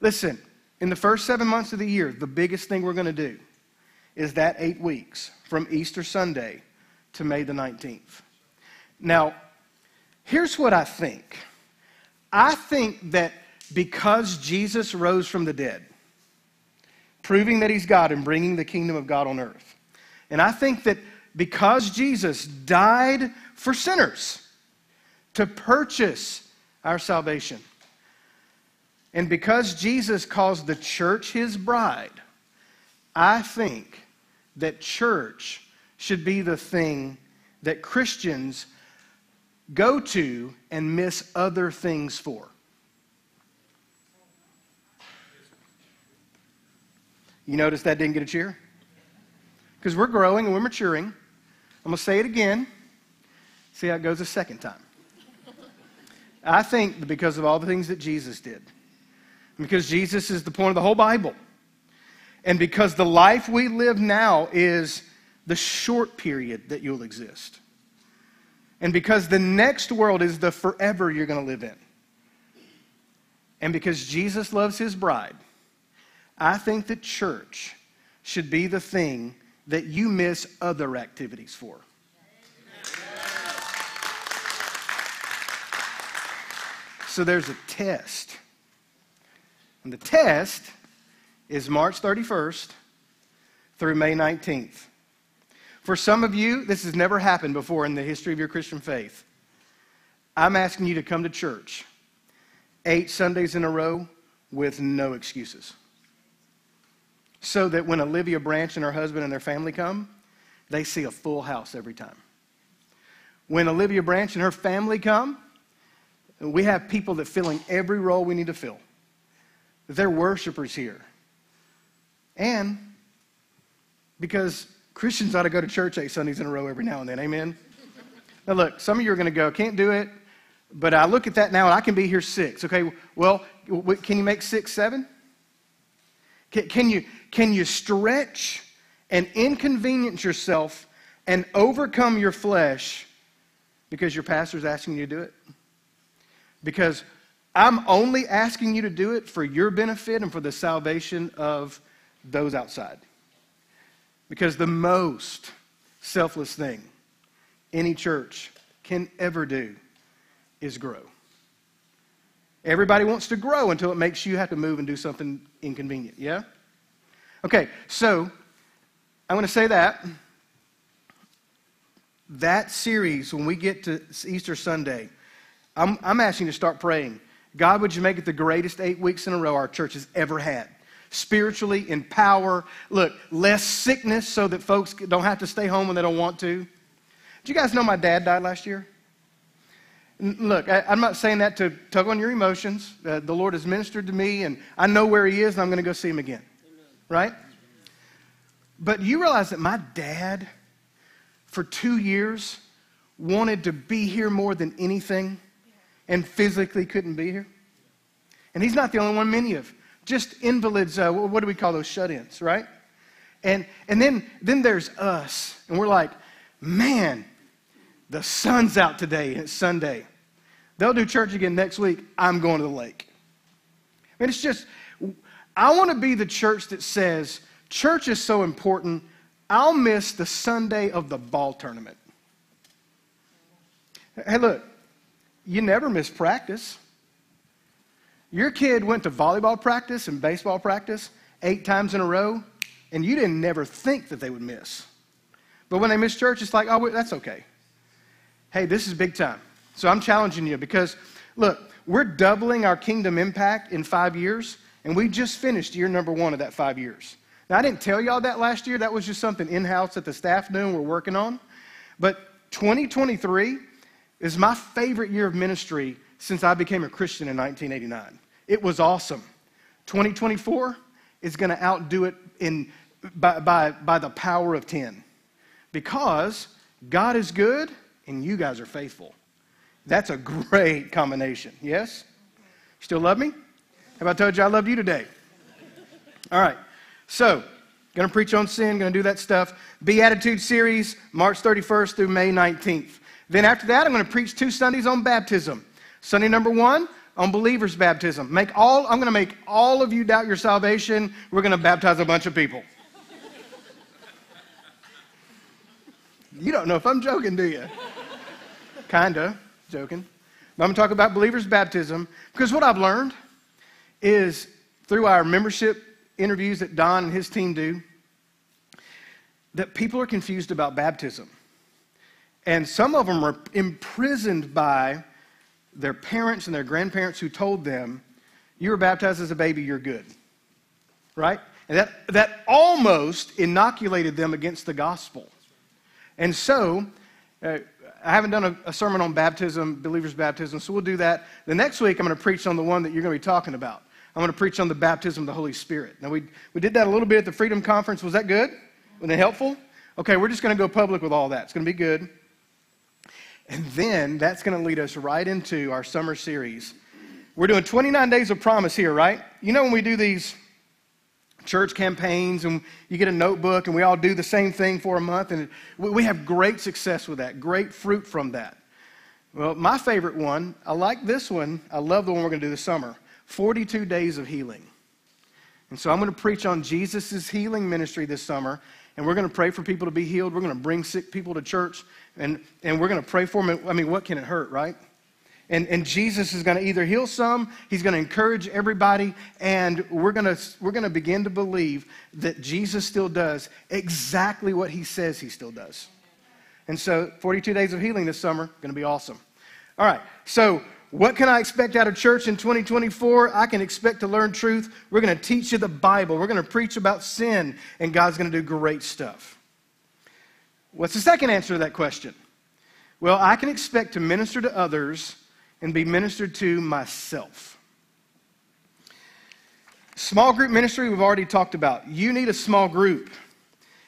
Listen, in the first seven months of the year, the biggest thing we're going to do is that eight weeks from Easter Sunday to May the 19th. Now, Here's what I think I think that because Jesus rose from the dead, proving that he's God and bringing the kingdom of God on earth, and I think that because Jesus died for sinners to purchase our salvation, and because Jesus calls the church his bride, I think that church should be the thing that Christians go to and miss other things for. You notice that didn't get a cheer? Because we're growing and we're maturing. I'm going to say it again. See how it goes a second time. I think because of all the things that Jesus did, because Jesus is the point of the whole Bible, and because the life we live now is the short period that you'll exist, and because the next world is the forever you're going to live in, and because Jesus loves his bride, I think that church should be the thing that you miss other activities for. So there's a test. And the test is March 31st through May 19th. For some of you, this has never happened before in the history of your Christian faith. I'm asking you to come to church eight Sundays in a row with no excuses. So that when Olivia Branch and her husband and their family come, they see a full house every time. When Olivia Branch and her family come, we have people that filling every role we need to fill. They're worshipers here. And because Christians ought to go to church eight Sundays in a row every now and then. Amen? now, look, some of you are going to go, can't do it, but I look at that now and I can be here six. Okay, well, can you make six, seven? Can, can, you, can you stretch and inconvenience yourself and overcome your flesh because your pastor's asking you to do it? Because I'm only asking you to do it for your benefit and for the salvation of those outside. Because the most selfless thing any church can ever do is grow. Everybody wants to grow until it makes you have to move and do something inconvenient, yeah? Okay, so I'm going to say that. That series, when we get to Easter Sunday, I'm, I'm asking you to start praying. God, would you make it the greatest eight weeks in a row our church has ever had? Spiritually, in power. Look, less sickness so that folks don't have to stay home when they don't want to. Do you guys know my dad died last year? Look, I, am not saying that to tug on your emotions. Uh, the Lord has ministered to me, and I know where He is, and I'm going to go see Him again. Right? But you realize that my dad, for two years, wanted to be here more than anything and physically couldn't be here. And he's not the only one, many of just invalids, uh, what do we call those shut ins, right? And, and then, then there's us, and we're like, man, the sun's out today, and it's Sunday. They'll do church again next week. I'm going to the lake. I mean, it's just, I want to be the church that says, church is so important, I'll miss the Sunday of the ball tournament. Hey, look, you never miss practice. Your kid went to volleyball practice and baseball practice eight times in a row, and you didn't never think that they would miss. But when they miss church, it's like, oh, that's okay. Hey, this is big time. So I'm challenging you because, look, we're doubling our kingdom impact in five years, and we just finished year number one of that five years. Now, I didn't tell y'all that last year. That was just something in house that the staff knew and we're working on. But 2023, is my favorite year of ministry since I became a Christian in 1989. It was awesome. 2024 is going to outdo it in, by, by, by the power of 10 because God is good and you guys are faithful. That's a great combination. Yes? Still love me? Have I told you I love you today? All right. So, going to preach on sin, going to do that stuff. Beatitude series, March 31st through May 19th. Then after that, I'm going to preach two Sundays on baptism. Sunday number one, on believers' baptism. Make all, I'm going to make all of you doubt your salvation. We're going to baptize a bunch of people. you don't know if I'm joking, do you? Kinda, joking. But I'm going to talk about believers' baptism because what I've learned is through our membership interviews that Don and his team do, that people are confused about baptism. And some of them are imprisoned by their parents and their grandparents who told them, You were baptized as a baby, you're good. Right? And that, that almost inoculated them against the gospel. And so, uh, I haven't done a, a, sermon on baptism, believers' baptism, so we'll do that. The next week, I'm going to preach on the one that you're going to be talking about. I'm going to preach on the baptism of the Holy Spirit. Now, we, we did that a little bit at the Freedom Conference. Was that good? Was that helpful? Okay, we're just going to go public with all that. It's going to be good. And then that's going to lead us right into our summer series. We're doing 29 days of promise here, right? You know, when we do these church campaigns and you get a notebook and we all do the same thing for a month and we have great success with that, great fruit from that. Well, my favorite one, I like this one. I love the one we're going to do this summer 42 days of healing. And so I'm going to preach on Jesus' healing ministry this summer, and we're going to pray for people to be healed. We're going to bring sick people to church, and, and we're going to pray for them. I mean, what can it hurt, right? And, and Jesus is going to either heal some, he's going to encourage everybody, and we're going to, we're going to begin to believe that Jesus still does exactly what he says he still does. And so, 42 days of healing this summer, going to be awesome. All right, so what can I expect out of church in 2024? I can expect to learn truth. We're going to teach you the Bible. We're going to preach about sin, and God's going to do great stuff. What's the second answer to that question? Well, I can expect to minister to others and be ministered to myself. Small group ministry, we've already talked about. You need a small group.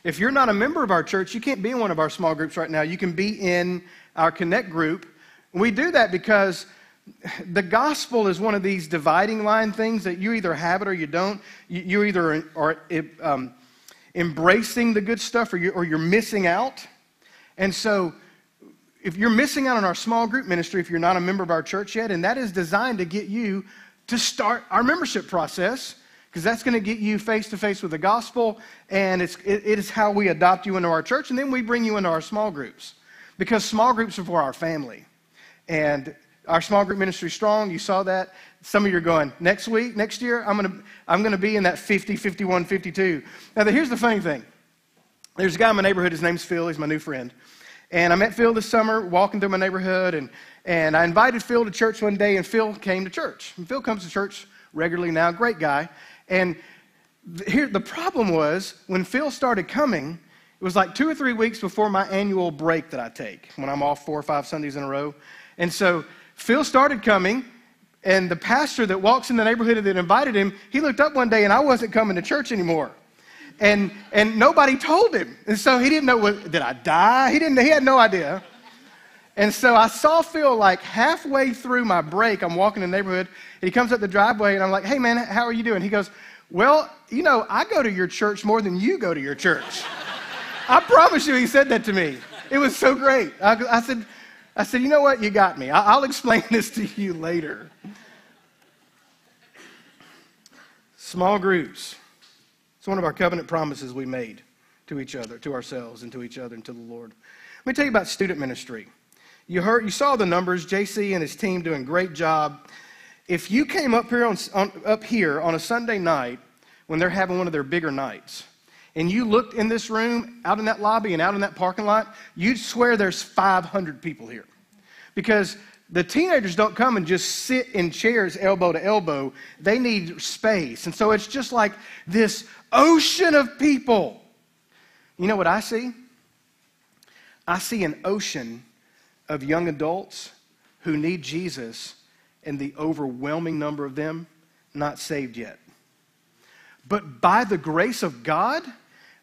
If you're not a member of our church, you can't be in one of our small groups right now. You can be in our Connect group. We do that because the gospel is one of these dividing line things that you either have it or you don't. You, either are um, embracing the good stuff or, you, or you're missing out. And so if you're missing out on our small group ministry, if you're not a member of our church yet, and that is designed to get you to start our membership process, because that's going to get you face to face with the gospel, and it's, it, it is how we adopt you into our church, and then we bring you into our small groups. Because small groups are for our family. And our small group ministry is strong, you saw that. Some of you are going, next week, next year, I'm going to, I'm going to be in that 50, 51, 52. Now, here's the funny thing. There's a guy in my neighborhood, his name's Phil, he's my new friend. And I met Phil this summer walking through my neighborhood, and, and I invited Phil to church one day, and Phil came to church. And Phil comes to church regularly now, great guy. And here, the problem was when Phil started coming, it was like two or three weeks before my annual break that I take when I'm off four or five Sundays in a row. And so Phil started coming, and the pastor that walks in the neighborhood that invited him, he looked up one day, and I wasn't coming to church anymore and, and nobody told him. And so he didn't know, what, did I die? He, didn't, he had no idea. And so I saw Phil like halfway through my break. I'm walking in the neighborhood. and he comes up the driveway, and I'm like, hey, man, how are you doing? He goes, well, you know, I go to your church more than you go to your church. I promise you, he said that to me. It was so great. I, I said, I said, you know what? You got me. I, I'll explain this to you later. Small groups. It's one of our covenant promises we made to each other, to ourselves, and to each other, and to the Lord. Let me tell you about student ministry. You heard, you saw the numbers. JC and his team doing a great job. If you came up here on, on, up here on a Sunday night when they're having one of their bigger nights, and you looked in this room, out in that lobby, and out in that parking lot, you'd swear there's 500 people here, because the teenagers don't come and just sit in chairs elbow to elbow. They need space. And so it's just like this ocean of people. You know what I see? I see an ocean of young adults who need Jesus, and the overwhelming number of them not saved yet. But by the grace of God,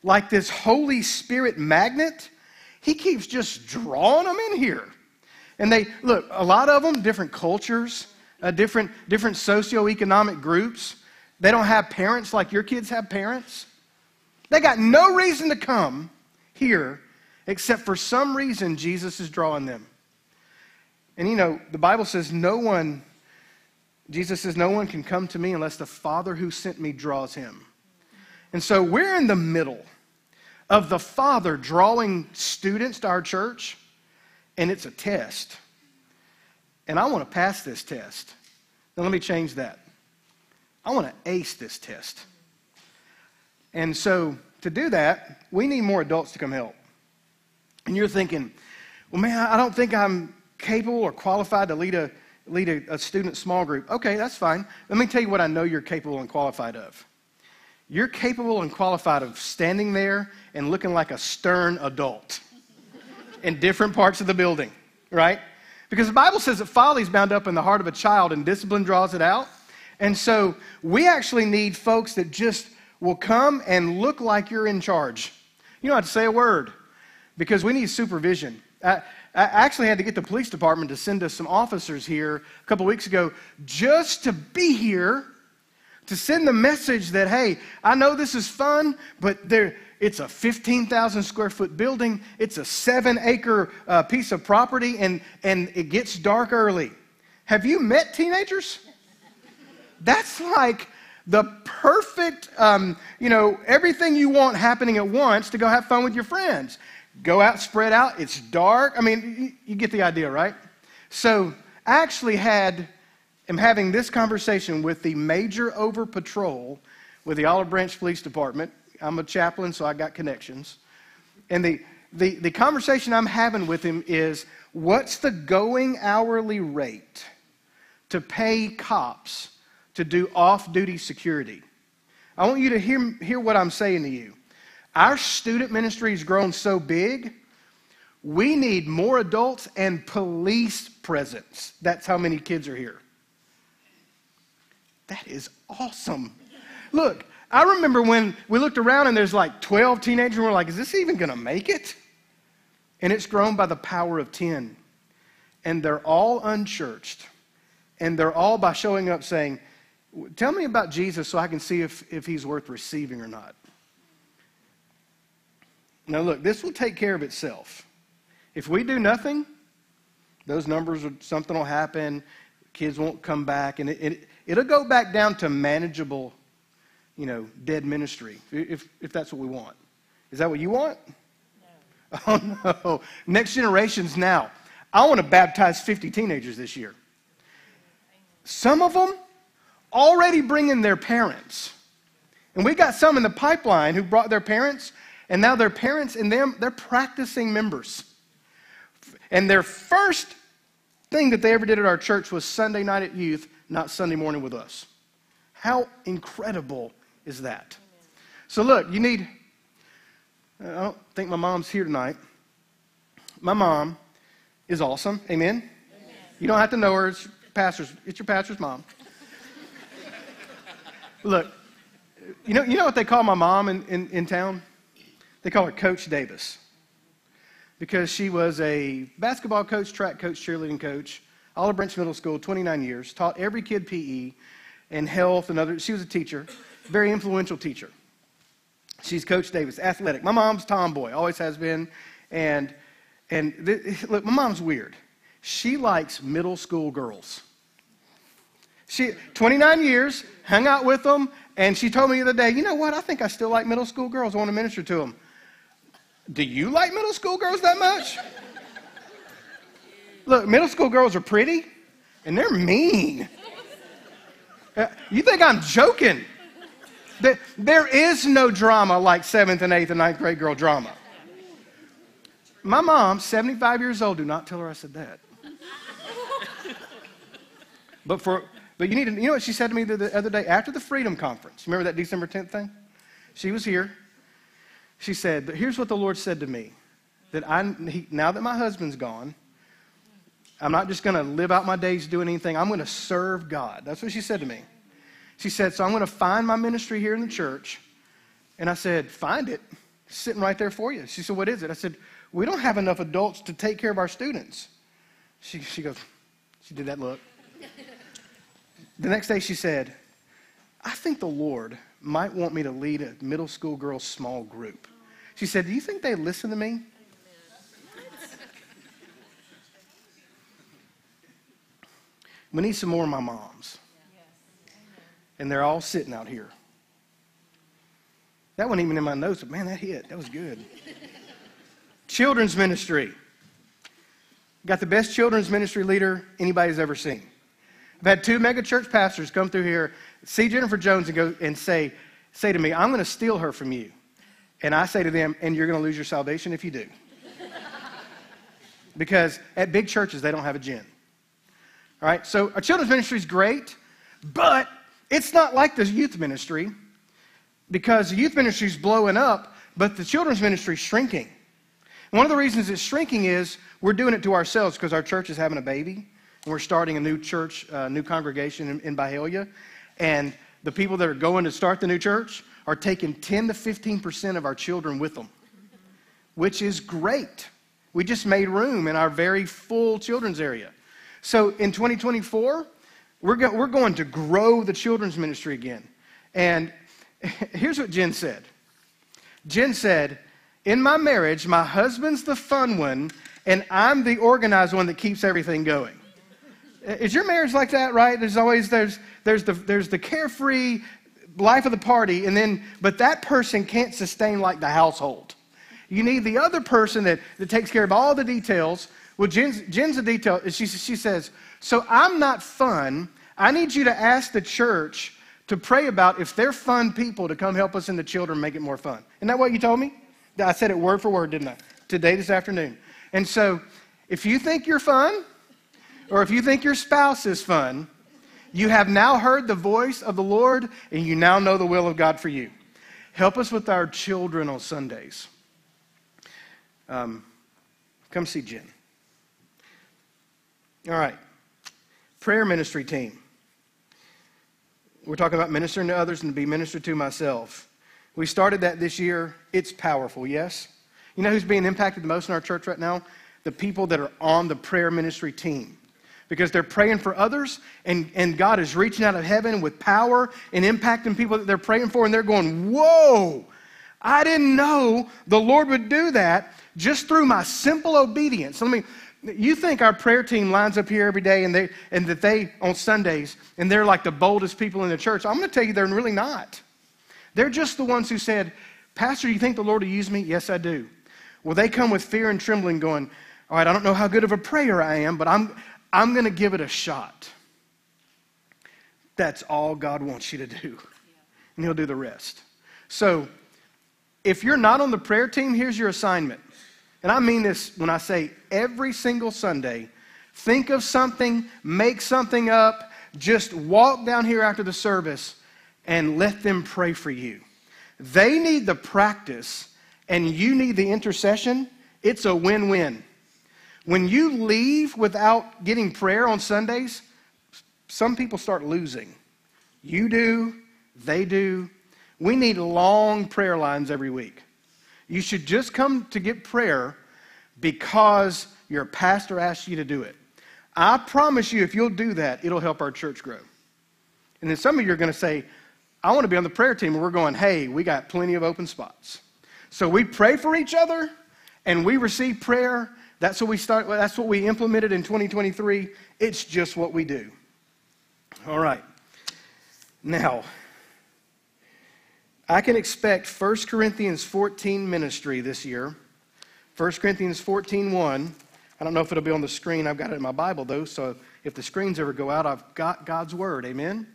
like this Holy Spirit magnet, He keeps just drawing them in here. And they, look, a lot of them, different cultures, uh, different, different socioeconomic groups. They don't have parents like your kids have parents. They got no reason to come here except for some reason Jesus is drawing them. And you know, the Bible says no one, Jesus says, no one can come to me unless the Father who sent me draws him. And so we're in the middle of the Father drawing students to our church, and it's a test. and I want to pass this test. Now, let me change that. I want to ace this test. And so, to do that, we need more adults to come help. And you're thinking, well, man, I don't think I'm capable or qualified to lead a, lead a, a student small group. Okay, that's fine. Let me tell you what I know you're capable and qualified of. You're capable and qualified of standing there and looking like a stern adult in different parts of the building, right? Because the Bible says that folly is bound up in the heart of a child and discipline draws it out. And so we actually need folks that just will come and look like you're in charge. You don't have to say a word because we need supervision. I, I actually had to get the police department to send us some officers here a couple weeks ago just to be here to send the message that, hey, I know this is fun, but there, it's a 15,000 square foot building, it's a seven acre uh, piece of property, and, and it gets dark early. Have you met teenagers? That's like the perfect, um, you know, everything you want happening at once to go have fun with your friends. Go out, spread out, it's dark. I mean, you, get the idea, right? So, I actually had am having this conversation with the major over patrol with the Olive Branch Police Department. I'm a chaplain, so I got connections. And the, the, the conversation I'm having with him is what's the going hourly rate to pay cops to do off duty security? I want you to hear, hear what I'm saying to you. Our student ministry has grown so big, we need more adults and police presence. That's how many kids are here. That is awesome. Look, I remember when we looked around and there's like 12 teenagers and we're like, is this even going to make it? And it's grown by the power of 10. And they're all unchurched. And they're all by showing up saying, Tell me about Jesus so I can see if, if he's worth receiving or not. Now, look, this will take care of itself. If we do nothing, those numbers, something will happen, kids won't come back, and it, it, It'll go back down to manageable, you know, dead ministry, if, if that's what we want. Is that what you want? No. Oh, no. Next generations now. I want to baptize 50 teenagers this year. Some of them already bringing their parents. And we got some in the pipeline who brought their parents, and now their parents and them, they're practicing members. And their first thing that they ever did at our church was Sunday night at youth not Sunday morning with us. How incredible is that? So, look, you need, I don't think my mom's here tonight. My mom is awesome. Amen? Amen. You don't have to know her. It's, pastor's, it's your pastor's mom. Look, you know, you know what they call my mom in, in, in town? They call her Coach Davis because she was a basketball coach, track coach, cheerleading coach, all Olive Branch Middle School, 29 years, taught every kid PE and health and other. She was a teacher, very influential teacher. She's Coach Davis, athletic. My mom's tomboy, always has been. And, and th- look, my mom's weird. She likes middle school girls. She, 29 years, hung out with them, and she told me the other day, you know what? I think I still like middle school girls. I want to minister to them. Do you like middle school girls that much? Look, middle school girls are pretty and they're mean. Uh, you think I'm joking? There is no drama like seventh and eighth and ninth grade girl drama. My mom, 75 years old, do not tell her I said that. But for but you need to you know what she said to me the, the other day after the Freedom Conference. Remember that December 10th thing? She was here. She said, But here's what the Lord said to me that I, he, now that my husband's gone, I'm not just going to live out my days doing anything. I'm going to serve God. That's what she said to me. She said, So I'm going to find my ministry here in the church. And I said, Find it. It's sitting right there for you. She said, What is it? I said, We don't have enough adults to take care of our students. She, she goes, She did that look. The next day she said, I think the Lord might want me to lead a middle school girls' small group. She said, Do you think they listen to me? We need some more of my moms. And they're all sitting out here. That wasn't even in my notes, but man, that hit. That was good. Children's ministry. Got the best children's ministry leader anybody's ever seen. I've had two mega church pastors come through here, see Jennifer Jones, and go and say, say to me, I'm going to steal her from you. And I say to them, and you're going to lose your salvation if you do. because at big churches, they don't have a Jen. All right, so our children's ministry is great, but it's not like the youth ministry because the youth ministry is blowing up, but the children's ministry is shrinking. One of the reasons it's shrinking is we're doing it to ourselves because our church is having a baby we're starting a new church, uh, new congregation in, in Byhalia. And the people that are going to start the new church are taking 10 to 15% of our children with them, which is great. We just made room in our very full children's area. So in 2024, we're, go- we're going to grow the children's ministry again. And here's what Jen said Jen said, In my marriage, my husband's the fun one, and I'm the organized one that keeps everything going. Is your marriage like that, right? There's always there's there's the there's the carefree life of the party, and then but that person can't sustain like the household. You need the other person that, that takes care of all the details. Well, Jen's, Jen's a detail. She, she says, So I'm not fun. I need you to ask the church to pray about if they're fun people to come help us and the children make it more fun. Isn't that what you told me? I said it word for word, didn't I? Today, this afternoon. And so, if you think you're fun, or if you think your spouse is fun, you have now heard the voice of the Lord and you now know the will of God for you. Help us with our children on Sundays. Um, come see Jen. All right. Prayer ministry team. We're talking about ministering to others and to be ministered to myself. We started that this year. It's powerful, yes? You know who's being impacted the most in our church right now? The people that are on the prayer ministry team. Because they're praying for others, and, and God is reaching out of heaven with power and impacting people that they're praying for, and they're going, Whoa, I didn't know the Lord would do that just through my simple obedience. Let me, you think our prayer team lines up here every day and, they, and that they, on Sundays, and they're like the boldest people in the church. I'm going to tell you they're really not. They're just the ones who said, Pastor, you think the Lord will use me? Yes, I do. Well, they come with fear and trembling, going, All right, I don't know how good of a prayer I am, but I'm, I'm going to give it a shot. That's all God wants you to do. And He'll do the rest. So, if you're not on the prayer team, here's your assignment. And I mean this when I say every single Sunday, think of something, make something up, just walk down here after the service and let them pray for you. They need the practice and you need the intercession. It's a win win. When you leave without getting prayer on Sundays, some people start losing. You do, they do. We need long prayer lines every week. You should just come to get prayer because your pastor asked you to do it. I promise you, if you'll do that, it'll help our church grow. And then some of you are going to say, I want to be on the prayer team. And we're going, hey, we got plenty of open spots. So we pray for each other and we receive prayer that's what we start. That's what we implemented in 2023. It's just what we do. All right. Now, I can expect 1 Corinthians 14 ministry this year. 1 Corinthians 14 1. I don't know if it'll be on the screen. I've got it in my Bible, though, so if the screens ever go out, I've got God's Word. Amen?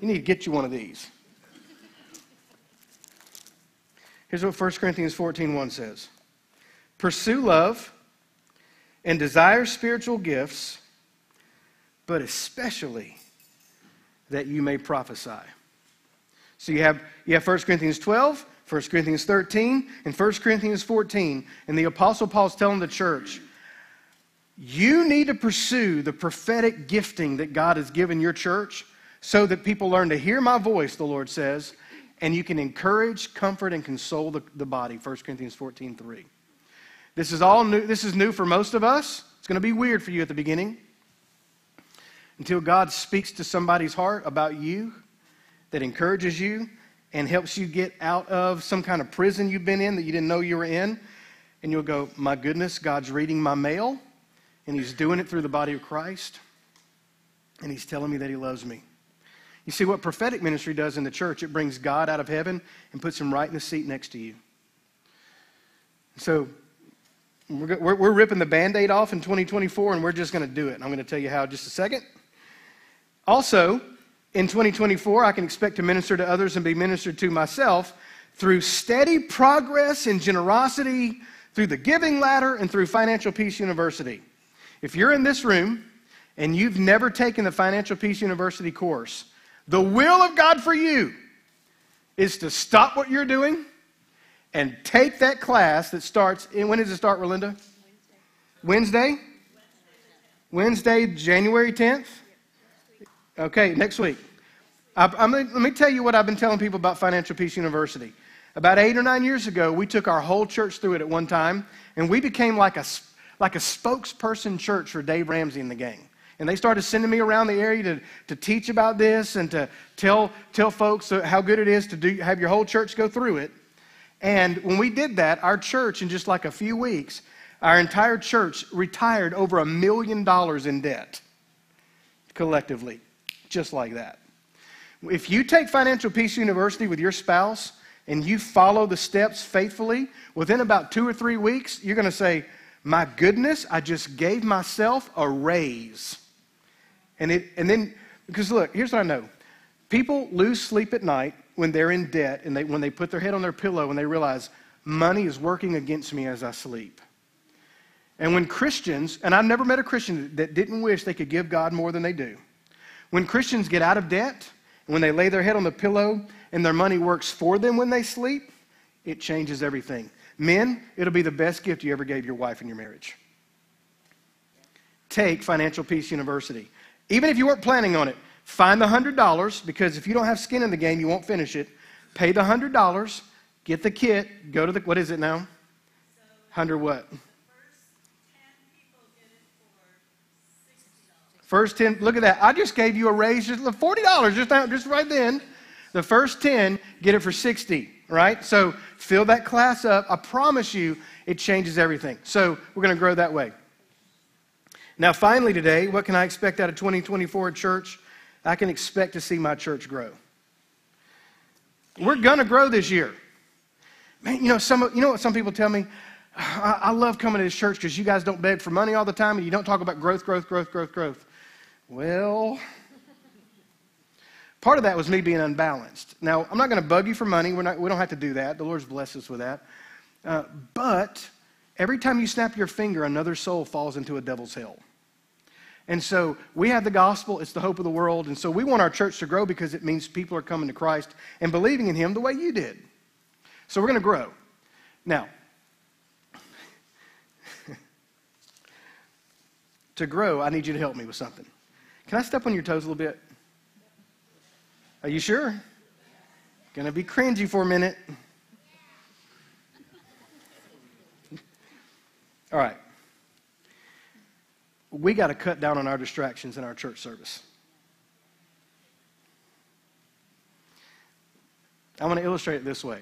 You need to get you one of these. Here's what 1 Corinthians 14 1 says Pursue love and desire spiritual gifts, but especially that you may prophesy. So you have, you have 1 Corinthians 12, 1 Corinthians 13, and 1 Corinthians 14. And the Apostle Paul's telling the church, you need to pursue the prophetic gifting that God has given your church so that people learn to hear my voice, the Lord says, and you can encourage, comfort, and console the, the body. 1 Corinthians 14, 3. This is all new. This is new for most of us. It's going to be weird for you at the beginning until God speaks to somebody's heart about you that encourages you and helps you get out of some kind of prison you've been in that you didn't know you were in. And you'll go, My goodness, God's reading my mail, and He's doing it through the body of Christ, and He's telling me that He loves me. You see, what prophetic ministry does in the church, it brings God out of heaven and puts Him right in the seat next to you. So, We're, we're, we're ripping the band aid off in 2024, and we're just going to do it. And I'm going to tell you how in just a second. Also, in 2024, I can expect to minister to others and be ministered to myself through steady progress in generosity, through the giving ladder, and through Financial Peace University. If you're in this room and you've never taken the Financial Peace University course, the will of God for you is to stop what you're doing and take that class that starts, when does it start, Relinda? Wednesday? Wednesday, January 10th? Okay, next week. I, I'm, let me tell you what I've been telling people about Financial Peace University. About eight or nine years ago, we took our whole church through it at one time, and we became like a, like a spokesperson church for Dave Ramsey and the gang. And they started sending me around the area to, to teach about this and to tell, tell folks how good it is to do, have your whole church go through it. And when we did that, our church, in just like a few weeks, our entire church retired over a million dollars in debt collectively, just like that. If you take Financial Peace University with your spouse and you follow the steps faithfully, within about two or three weeks, you're going to say, My goodness, I just gave myself a raise. And, it, and then, because look, here's what I know people lose sleep at night when they're in debt and they, when they put their head on their pillow and they realize money is working against me as I sleep. And when Christians, and I've never met a Christian that didn't wish they could give God more than they do. When Christians get out of debt, when they lay their head on the pillow and their money works for them when they sleep, it changes everything. Men, it'll be the best gift you ever gave your wife in your marriage. Take Financial Peace University. Even if you weren't planning on it, Find the $100 because if you don't have skin in the game, you won't finish it. Pay the $100, get the kit, go to the, what is it now? 100 what? First 10, look at that. I just gave you a raise, just $40, just, just right then. The first 10, get it for 60, right? So fill that class up. I promise you, it changes everything. So we're going to grow that way. Now, finally, today, what can I expect out of 2024 at church? I can expect to see my church grow. We're going to grow this year. Man, you know, some, you know what some people tell me? I, I love coming to this church because you guys don't beg for money all the time and you don't talk about growth, growth, growth, growth, growth. Well, part of that was me being unbalanced. Now, I'm not going to bug you for money. We're not, we don't have to do that. The Lord's blessed us with that. Uh, but every time you snap your finger, another soul falls into a devil's hell. And so we have the gospel, it's the hope of the world. And so we want our church to grow because it means people are coming to Christ and believing in Him the way you did. So we're going to grow. Now, to grow, I need you to help me with something. Can I step on your toes a little bit? Are you sure? Gonna be cringy for a minute. All right we got to cut down on our distractions in our church service. I want to illustrate it this way.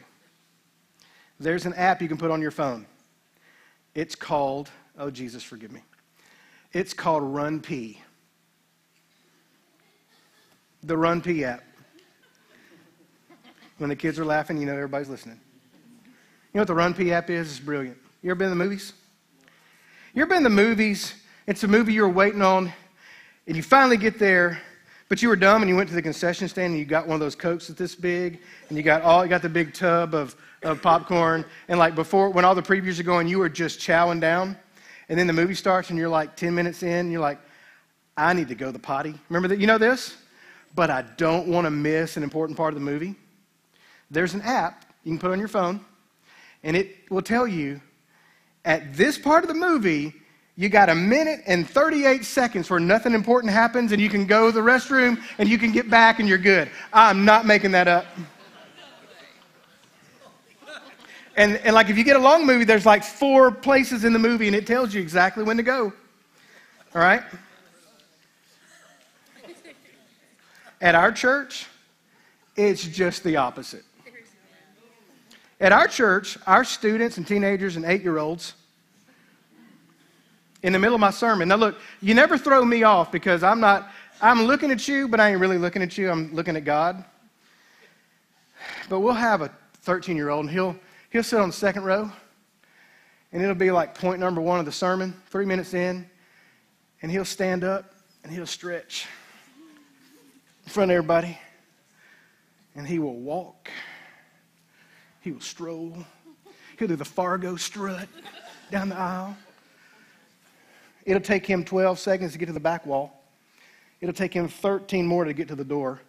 There's an app you can put on your phone. It's called, oh, Jesus, forgive me. It's called RunPee. The RunPee app. When the kids are laughing, you know everybody's listening. You know what the RunPee app is? It's brilliant. You ever been in the movies? You ever been in the movies it's a movie you were waiting on, and you finally get there, but you were dumb and you went to the concession stand and you got one of those cokes that's this big, and you got all you got the big tub of, of popcorn, and like before when all the previews are going, you were just chowing down, and then the movie starts and you're like 10 minutes in, and you're like, I need to go to the potty. Remember that? You know this? But I don't want to miss an important part of the movie. There's an app you can put on your phone, and it will tell you at this part of the movie, you got a minute and 38 seconds where nothing important happens, and you can go to the restroom and you can get back and you're good. I'm not making that up. And, and like if you get a long movie, there's like four places in the movie and it tells you exactly when to go. All right? At our church, it's just the opposite. At our church, our students and teenagers and eight year olds, in the middle of my sermon. Now, look, you never throw me off because I'm not, I'm looking at you, but I ain't really looking at you. I'm looking at God. But we'll have a 13 year old, and he'll, he'll sit on the second row, and it'll be like point number one of the sermon, three minutes in, and he'll stand up and he'll stretch in front of everybody, and he will walk, he will stroll, he'll do the Fargo strut down the aisle. It'll take him 12 seconds to get to the back wall. It'll take him 13 more to get to the door.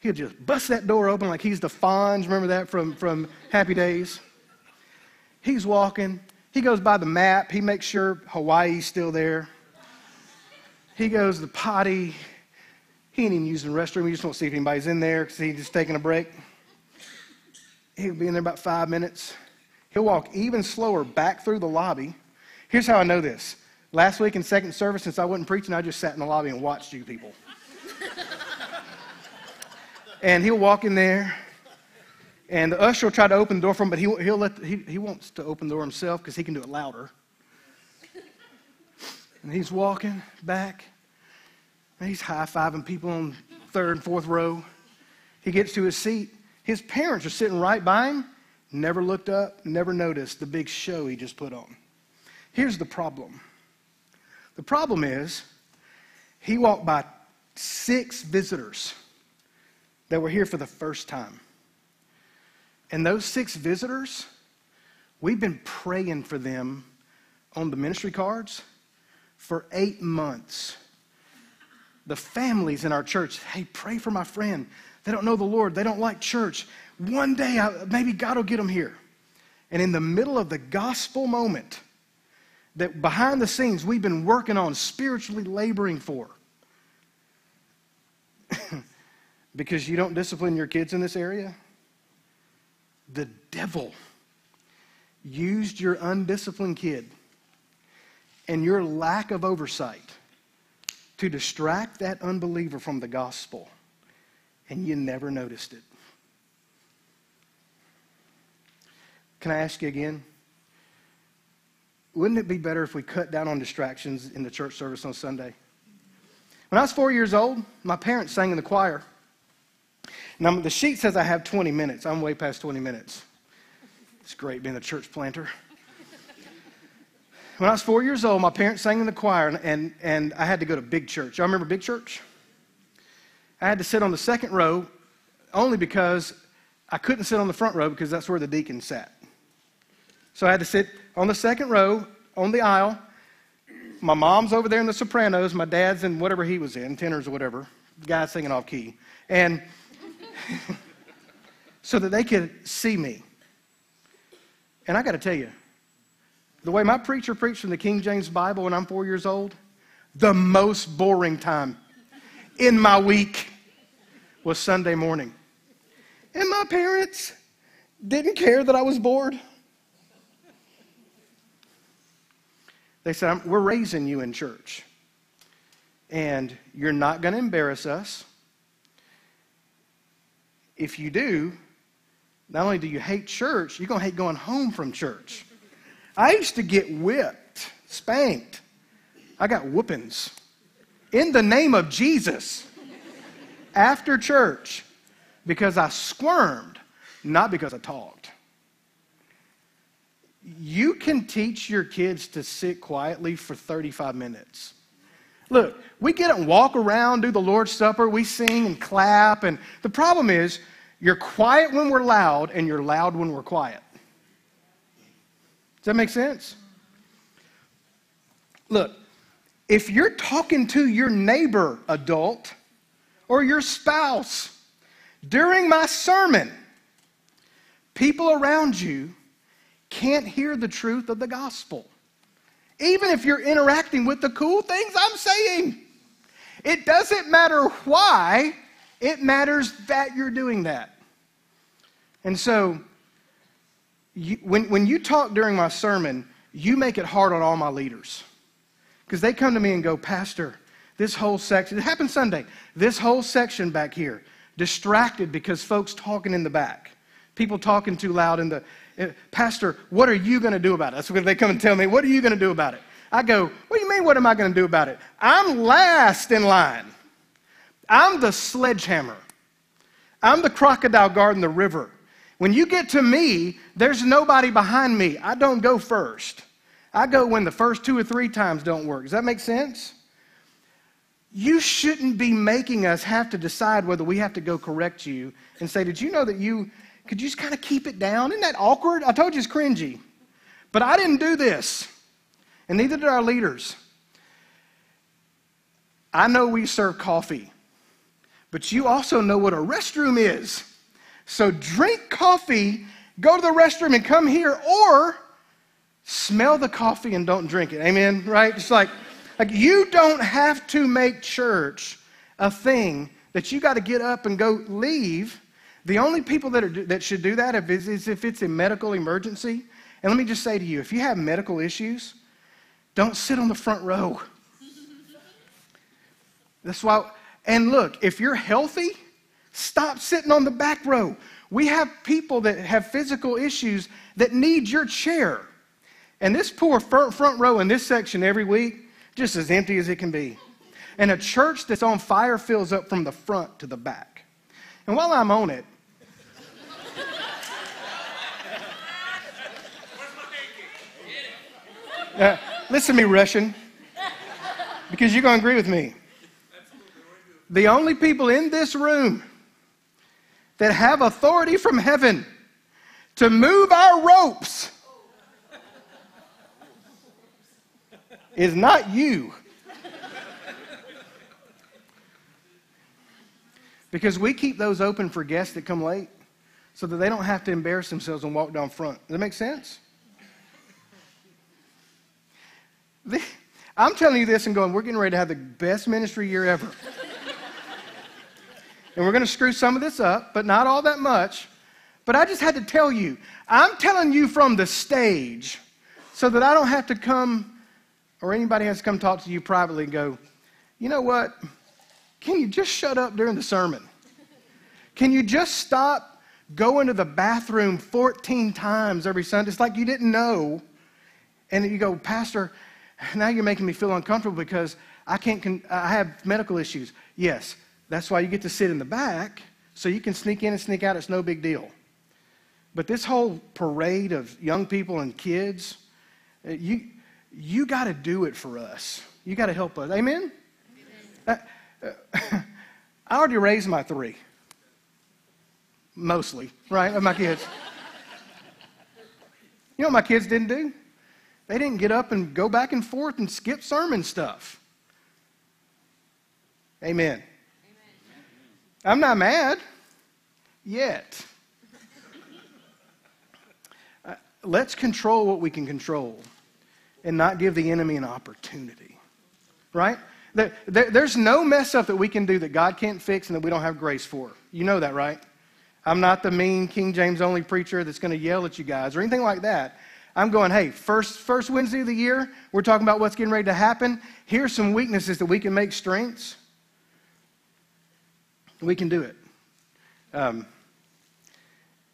He'll just bust that door open like he's the Fonz. Remember that from, from Happy Days? He's walking. He goes by the map. He makes sure Hawaii's still there. He goes to the potty. He ain't even using the restroom. He just won't see if anybody's in there because he's just taking a break. He'll be in there about five minutes. He'll walk even slower back through the lobby. Here's how I know this. Last week in second service, since I wasn't preaching, I just sat in the lobby and watched you people. and he'll walk in there, and the usher will try to open the door for him, but he, he'll let, he, he wants to open the door himself because he can do it louder. And he's walking back, and he's high fiving people on third and fourth row. He gets to his seat. His parents are sitting right by him, never looked up, never noticed the big show he just put on. Here's the problem the problem is, he walked by six visitors that were here for the first time. And those six visitors, we've been praying for them on the ministry cards for eight months. The families in our church, hey, pray for my friend. They don't know the Lord, they don't like church. One day, maybe God will get them here. And in the middle of the gospel moment, that behind the scenes we've been working on, spiritually laboring for. because you don't discipline your kids in this area? The devil used your undisciplined kid and your lack of oversight to distract that unbeliever from the gospel, and you never noticed it. Can I ask you again? Wouldn't it be better if we cut down on distractions in the church service on Sunday? When I was four years old, my parents sang in the choir. Now, the sheet says I have 20 minutes. I'm way past 20 minutes. It's great being a church planter. When I was four years old, my parents sang in the choir, and, and, and I had to go to big church. Y'all remember big church? I had to sit on the second row only because I couldn't sit on the front row because that's where the deacon sat. So I had to sit on the second row on the aisle. My mom's over there in the sopranos. My dad's in whatever he was in, tenors or whatever. The guy singing off key. And so that they could see me. And I got to tell you, the way my preacher preached from the King James Bible when I'm four years old, the most boring time in my week was Sunday morning. And my parents didn't care that I was bored. They said, We're raising you in church. And you're not going to embarrass us. If you do, not only do you hate church, you're going to hate going home from church. I used to get whipped, spanked. I got whoopings in the name of Jesus after church because I squirmed, not because I talked you can teach your kids to sit quietly for 35 minutes. Look, we get up and walk around, do the Lord's Supper, we sing and clap, and the problem is you're quiet when we're loud and you're loud when we're quiet. Does that make sense? Look, if you're talking to your neighbor adult or your spouse during my sermon, people around you can't hear the truth of the gospel. Even if you're interacting with the cool things I'm saying, it doesn't matter why, it matters that you're doing that. And so, you, when, when you talk during my sermon, you make it hard on all my leaders. Because they come to me and go, Pastor, this whole section, it happened Sunday, this whole section back here, distracted because folks talking in the back, people talking too loud in the, Eh, Pastor, what are you going to do about it? That's what they come and tell me. What are you going to do about it? I go, What do you mean, what am I going to do about it? I'm last in line. I'm the sledgehammer. I'm the crocodile guarding the river. When you get to me, there's nobody behind me. I don't go first. I go when the first two or three times don't work. Does that make sense? You shouldn't be making us have to decide whether we have to go correct you and say, Did you know that you could you just kind of keep it down? Isn't that awkward? I told you it's cringy. But I didn't do this, and neither did our leaders. I know we serve coffee, but you also know what a restroom is. So drink coffee, go to the restroom, and come here, or smell the coffee and don't drink it. Amen? Right? It's like, like you don't have to make church a thing that you got to get up and go leave. The only people that, are, that should do that is, is if it's a medical emergency. And let me just say to you if you have medical issues, don't sit on the front row. That's why, and look, if you're healthy, stop sitting on the back row. We have people that have physical issues that need your chair. And this poor front row in this section every week, just as empty as it can be. And a church that's on fire fills up from the front to the back. And while I'm on it, uh, listen to me, Russian, because you're going to agree with me. The only people in this room that have authority from heaven to move our ropes is not you. Because we keep those open for guests that come late so that they don't have to embarrass themselves and walk down front. Does that make sense? The, I'm telling you this and going, we're getting ready to have the best ministry year ever. and we're going to screw some of this up, but not all that much. But I just had to tell you, I'm telling you from the stage so that I don't have to come or anybody has to come talk to you privately and go, you know what? Can you just shut up during the sermon? Can you just stop going to the bathroom 14 times every Sunday? It's like you didn't know. And you go, Pastor, now you're making me feel uncomfortable because I can't, con- I have medical issues. Yes, that's why you get to sit in the back so you can sneak in and sneak out. It's no big deal. But this whole parade of young people and kids, uh, you, you got to do it for us. You got to help us. Amen? Amen. Uh, uh, I already raised my three. Mostly, right? Of my kids. you know what my kids didn't do? They didn't get up and go back and forth and skip sermon stuff. Amen. Amen. I'm not mad yet. Uh, let's control what we can control and not give the enemy an opportunity. Right? There, there, there's no mess up that we can do that God can't fix and that we don't have grace for. You know that, right? I'm not the mean King James only preacher that's going to yell at you guys or anything like that. I'm going, hey, first, first Wednesday of the year, we're talking about what's getting ready to happen. Here's some weaknesses that we can make strengths. We can do it. Um,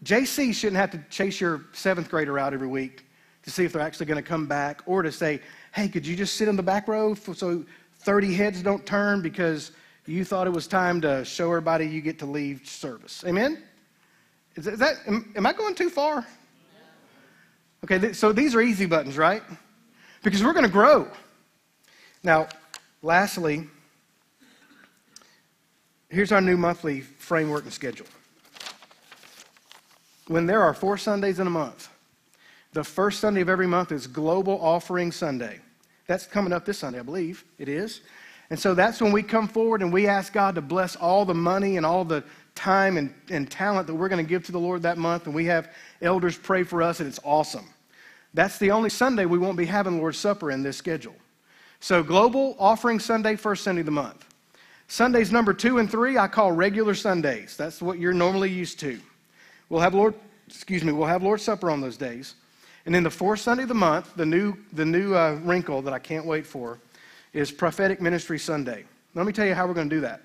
JC shouldn't have to chase your seventh grader out every week to see if they're actually going to come back or to say, hey, could you just sit in the back row so 30 heads don't turn because you thought it was time to show everybody you get to leave service? Amen? Is that, am, am I going too far? Okay, so these are easy buttons, right? Because we're going to grow. Now, lastly, here's our new monthly framework and schedule. When there are four Sundays in a month, the first Sunday of every month is Global Offering Sunday. That's coming up this Sunday, I believe it is. And so that's when we come forward and we ask God to bless all the money and all the time and, and talent that we're going to give to the Lord that month. And we have elders pray for us, and it's awesome. That's the only Sunday we won't be having Lord's Supper in this schedule. So, Global Offering Sunday, first Sunday of the month. Sundays number two and three, I call regular Sundays. That's what you're normally used to. We'll have Lord, excuse me, we'll have Lord's Supper on those days. And then the fourth Sunday of the month, the new, the new uh, wrinkle that I can't wait for is Prophetic Ministry Sunday. Let me tell you how we're going to do that.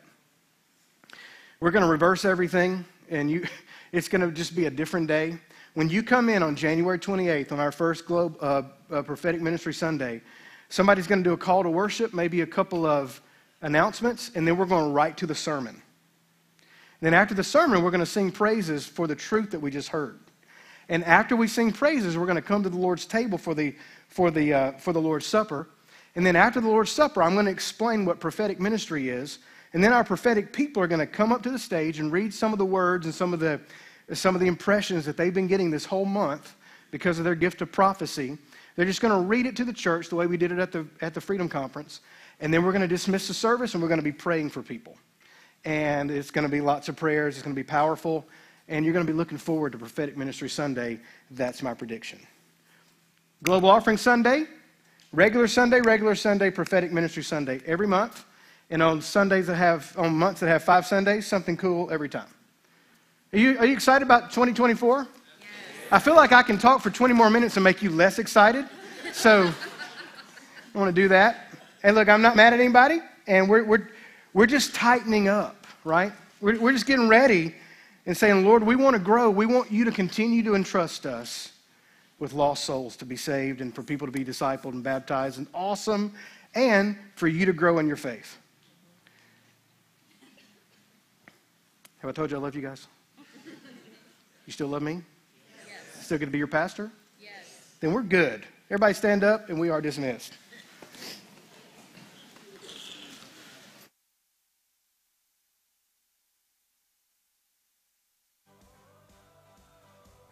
We're going to reverse everything, and you, it's going to just be a different day. When you come in on January 28th on our first Globe, uh, uh, Prophetic Ministry Sunday, somebody's going to do a call to worship, maybe a couple of announcements, and then we're going to right to the sermon. And then after the sermon, we're going to sing praises for the truth that we just heard. And after we sing praises, we're going to come to the Lord's table for the, for the, uh, for the Lord's Supper. And then after the Lord's Supper, I'm going to explain what prophetic ministry is. And then our prophetic people are going to come up to the stage and read some of the words and some of the, some of the impressions that they've been getting this whole month because of their gift of prophecy. They're just going to read it to the church the way we did it at the, at the Freedom Conference. And then we're going to dismiss the service and we're going to be praying for people. And it's going to be lots of prayers, it's going to be powerful. And you're going to be looking forward to Prophetic Ministry Sunday. That's my prediction. Global Offering Sunday, regular Sunday, regular Sunday, Prophetic Ministry Sunday every month. And on Sundays that have, on months that have five Sundays, something cool every time. Are you, are you excited about 2024? Yes. I feel like I can talk for 20 more minutes and make you less excited. So I want to do that. And look, I'm not mad at anybody, and we're, we're, we're just tightening up, right? We're, we're just getting ready and saying, Lord, we want to grow. We want you to continue to entrust us with lost souls to be saved and for people to be discipled and baptized and awesome, and for you to grow in your faith. Have I told you I love you guys? You still love me? Yes. Still going to be your pastor? Yes. Then we're good. Everybody stand up and we are dismissed.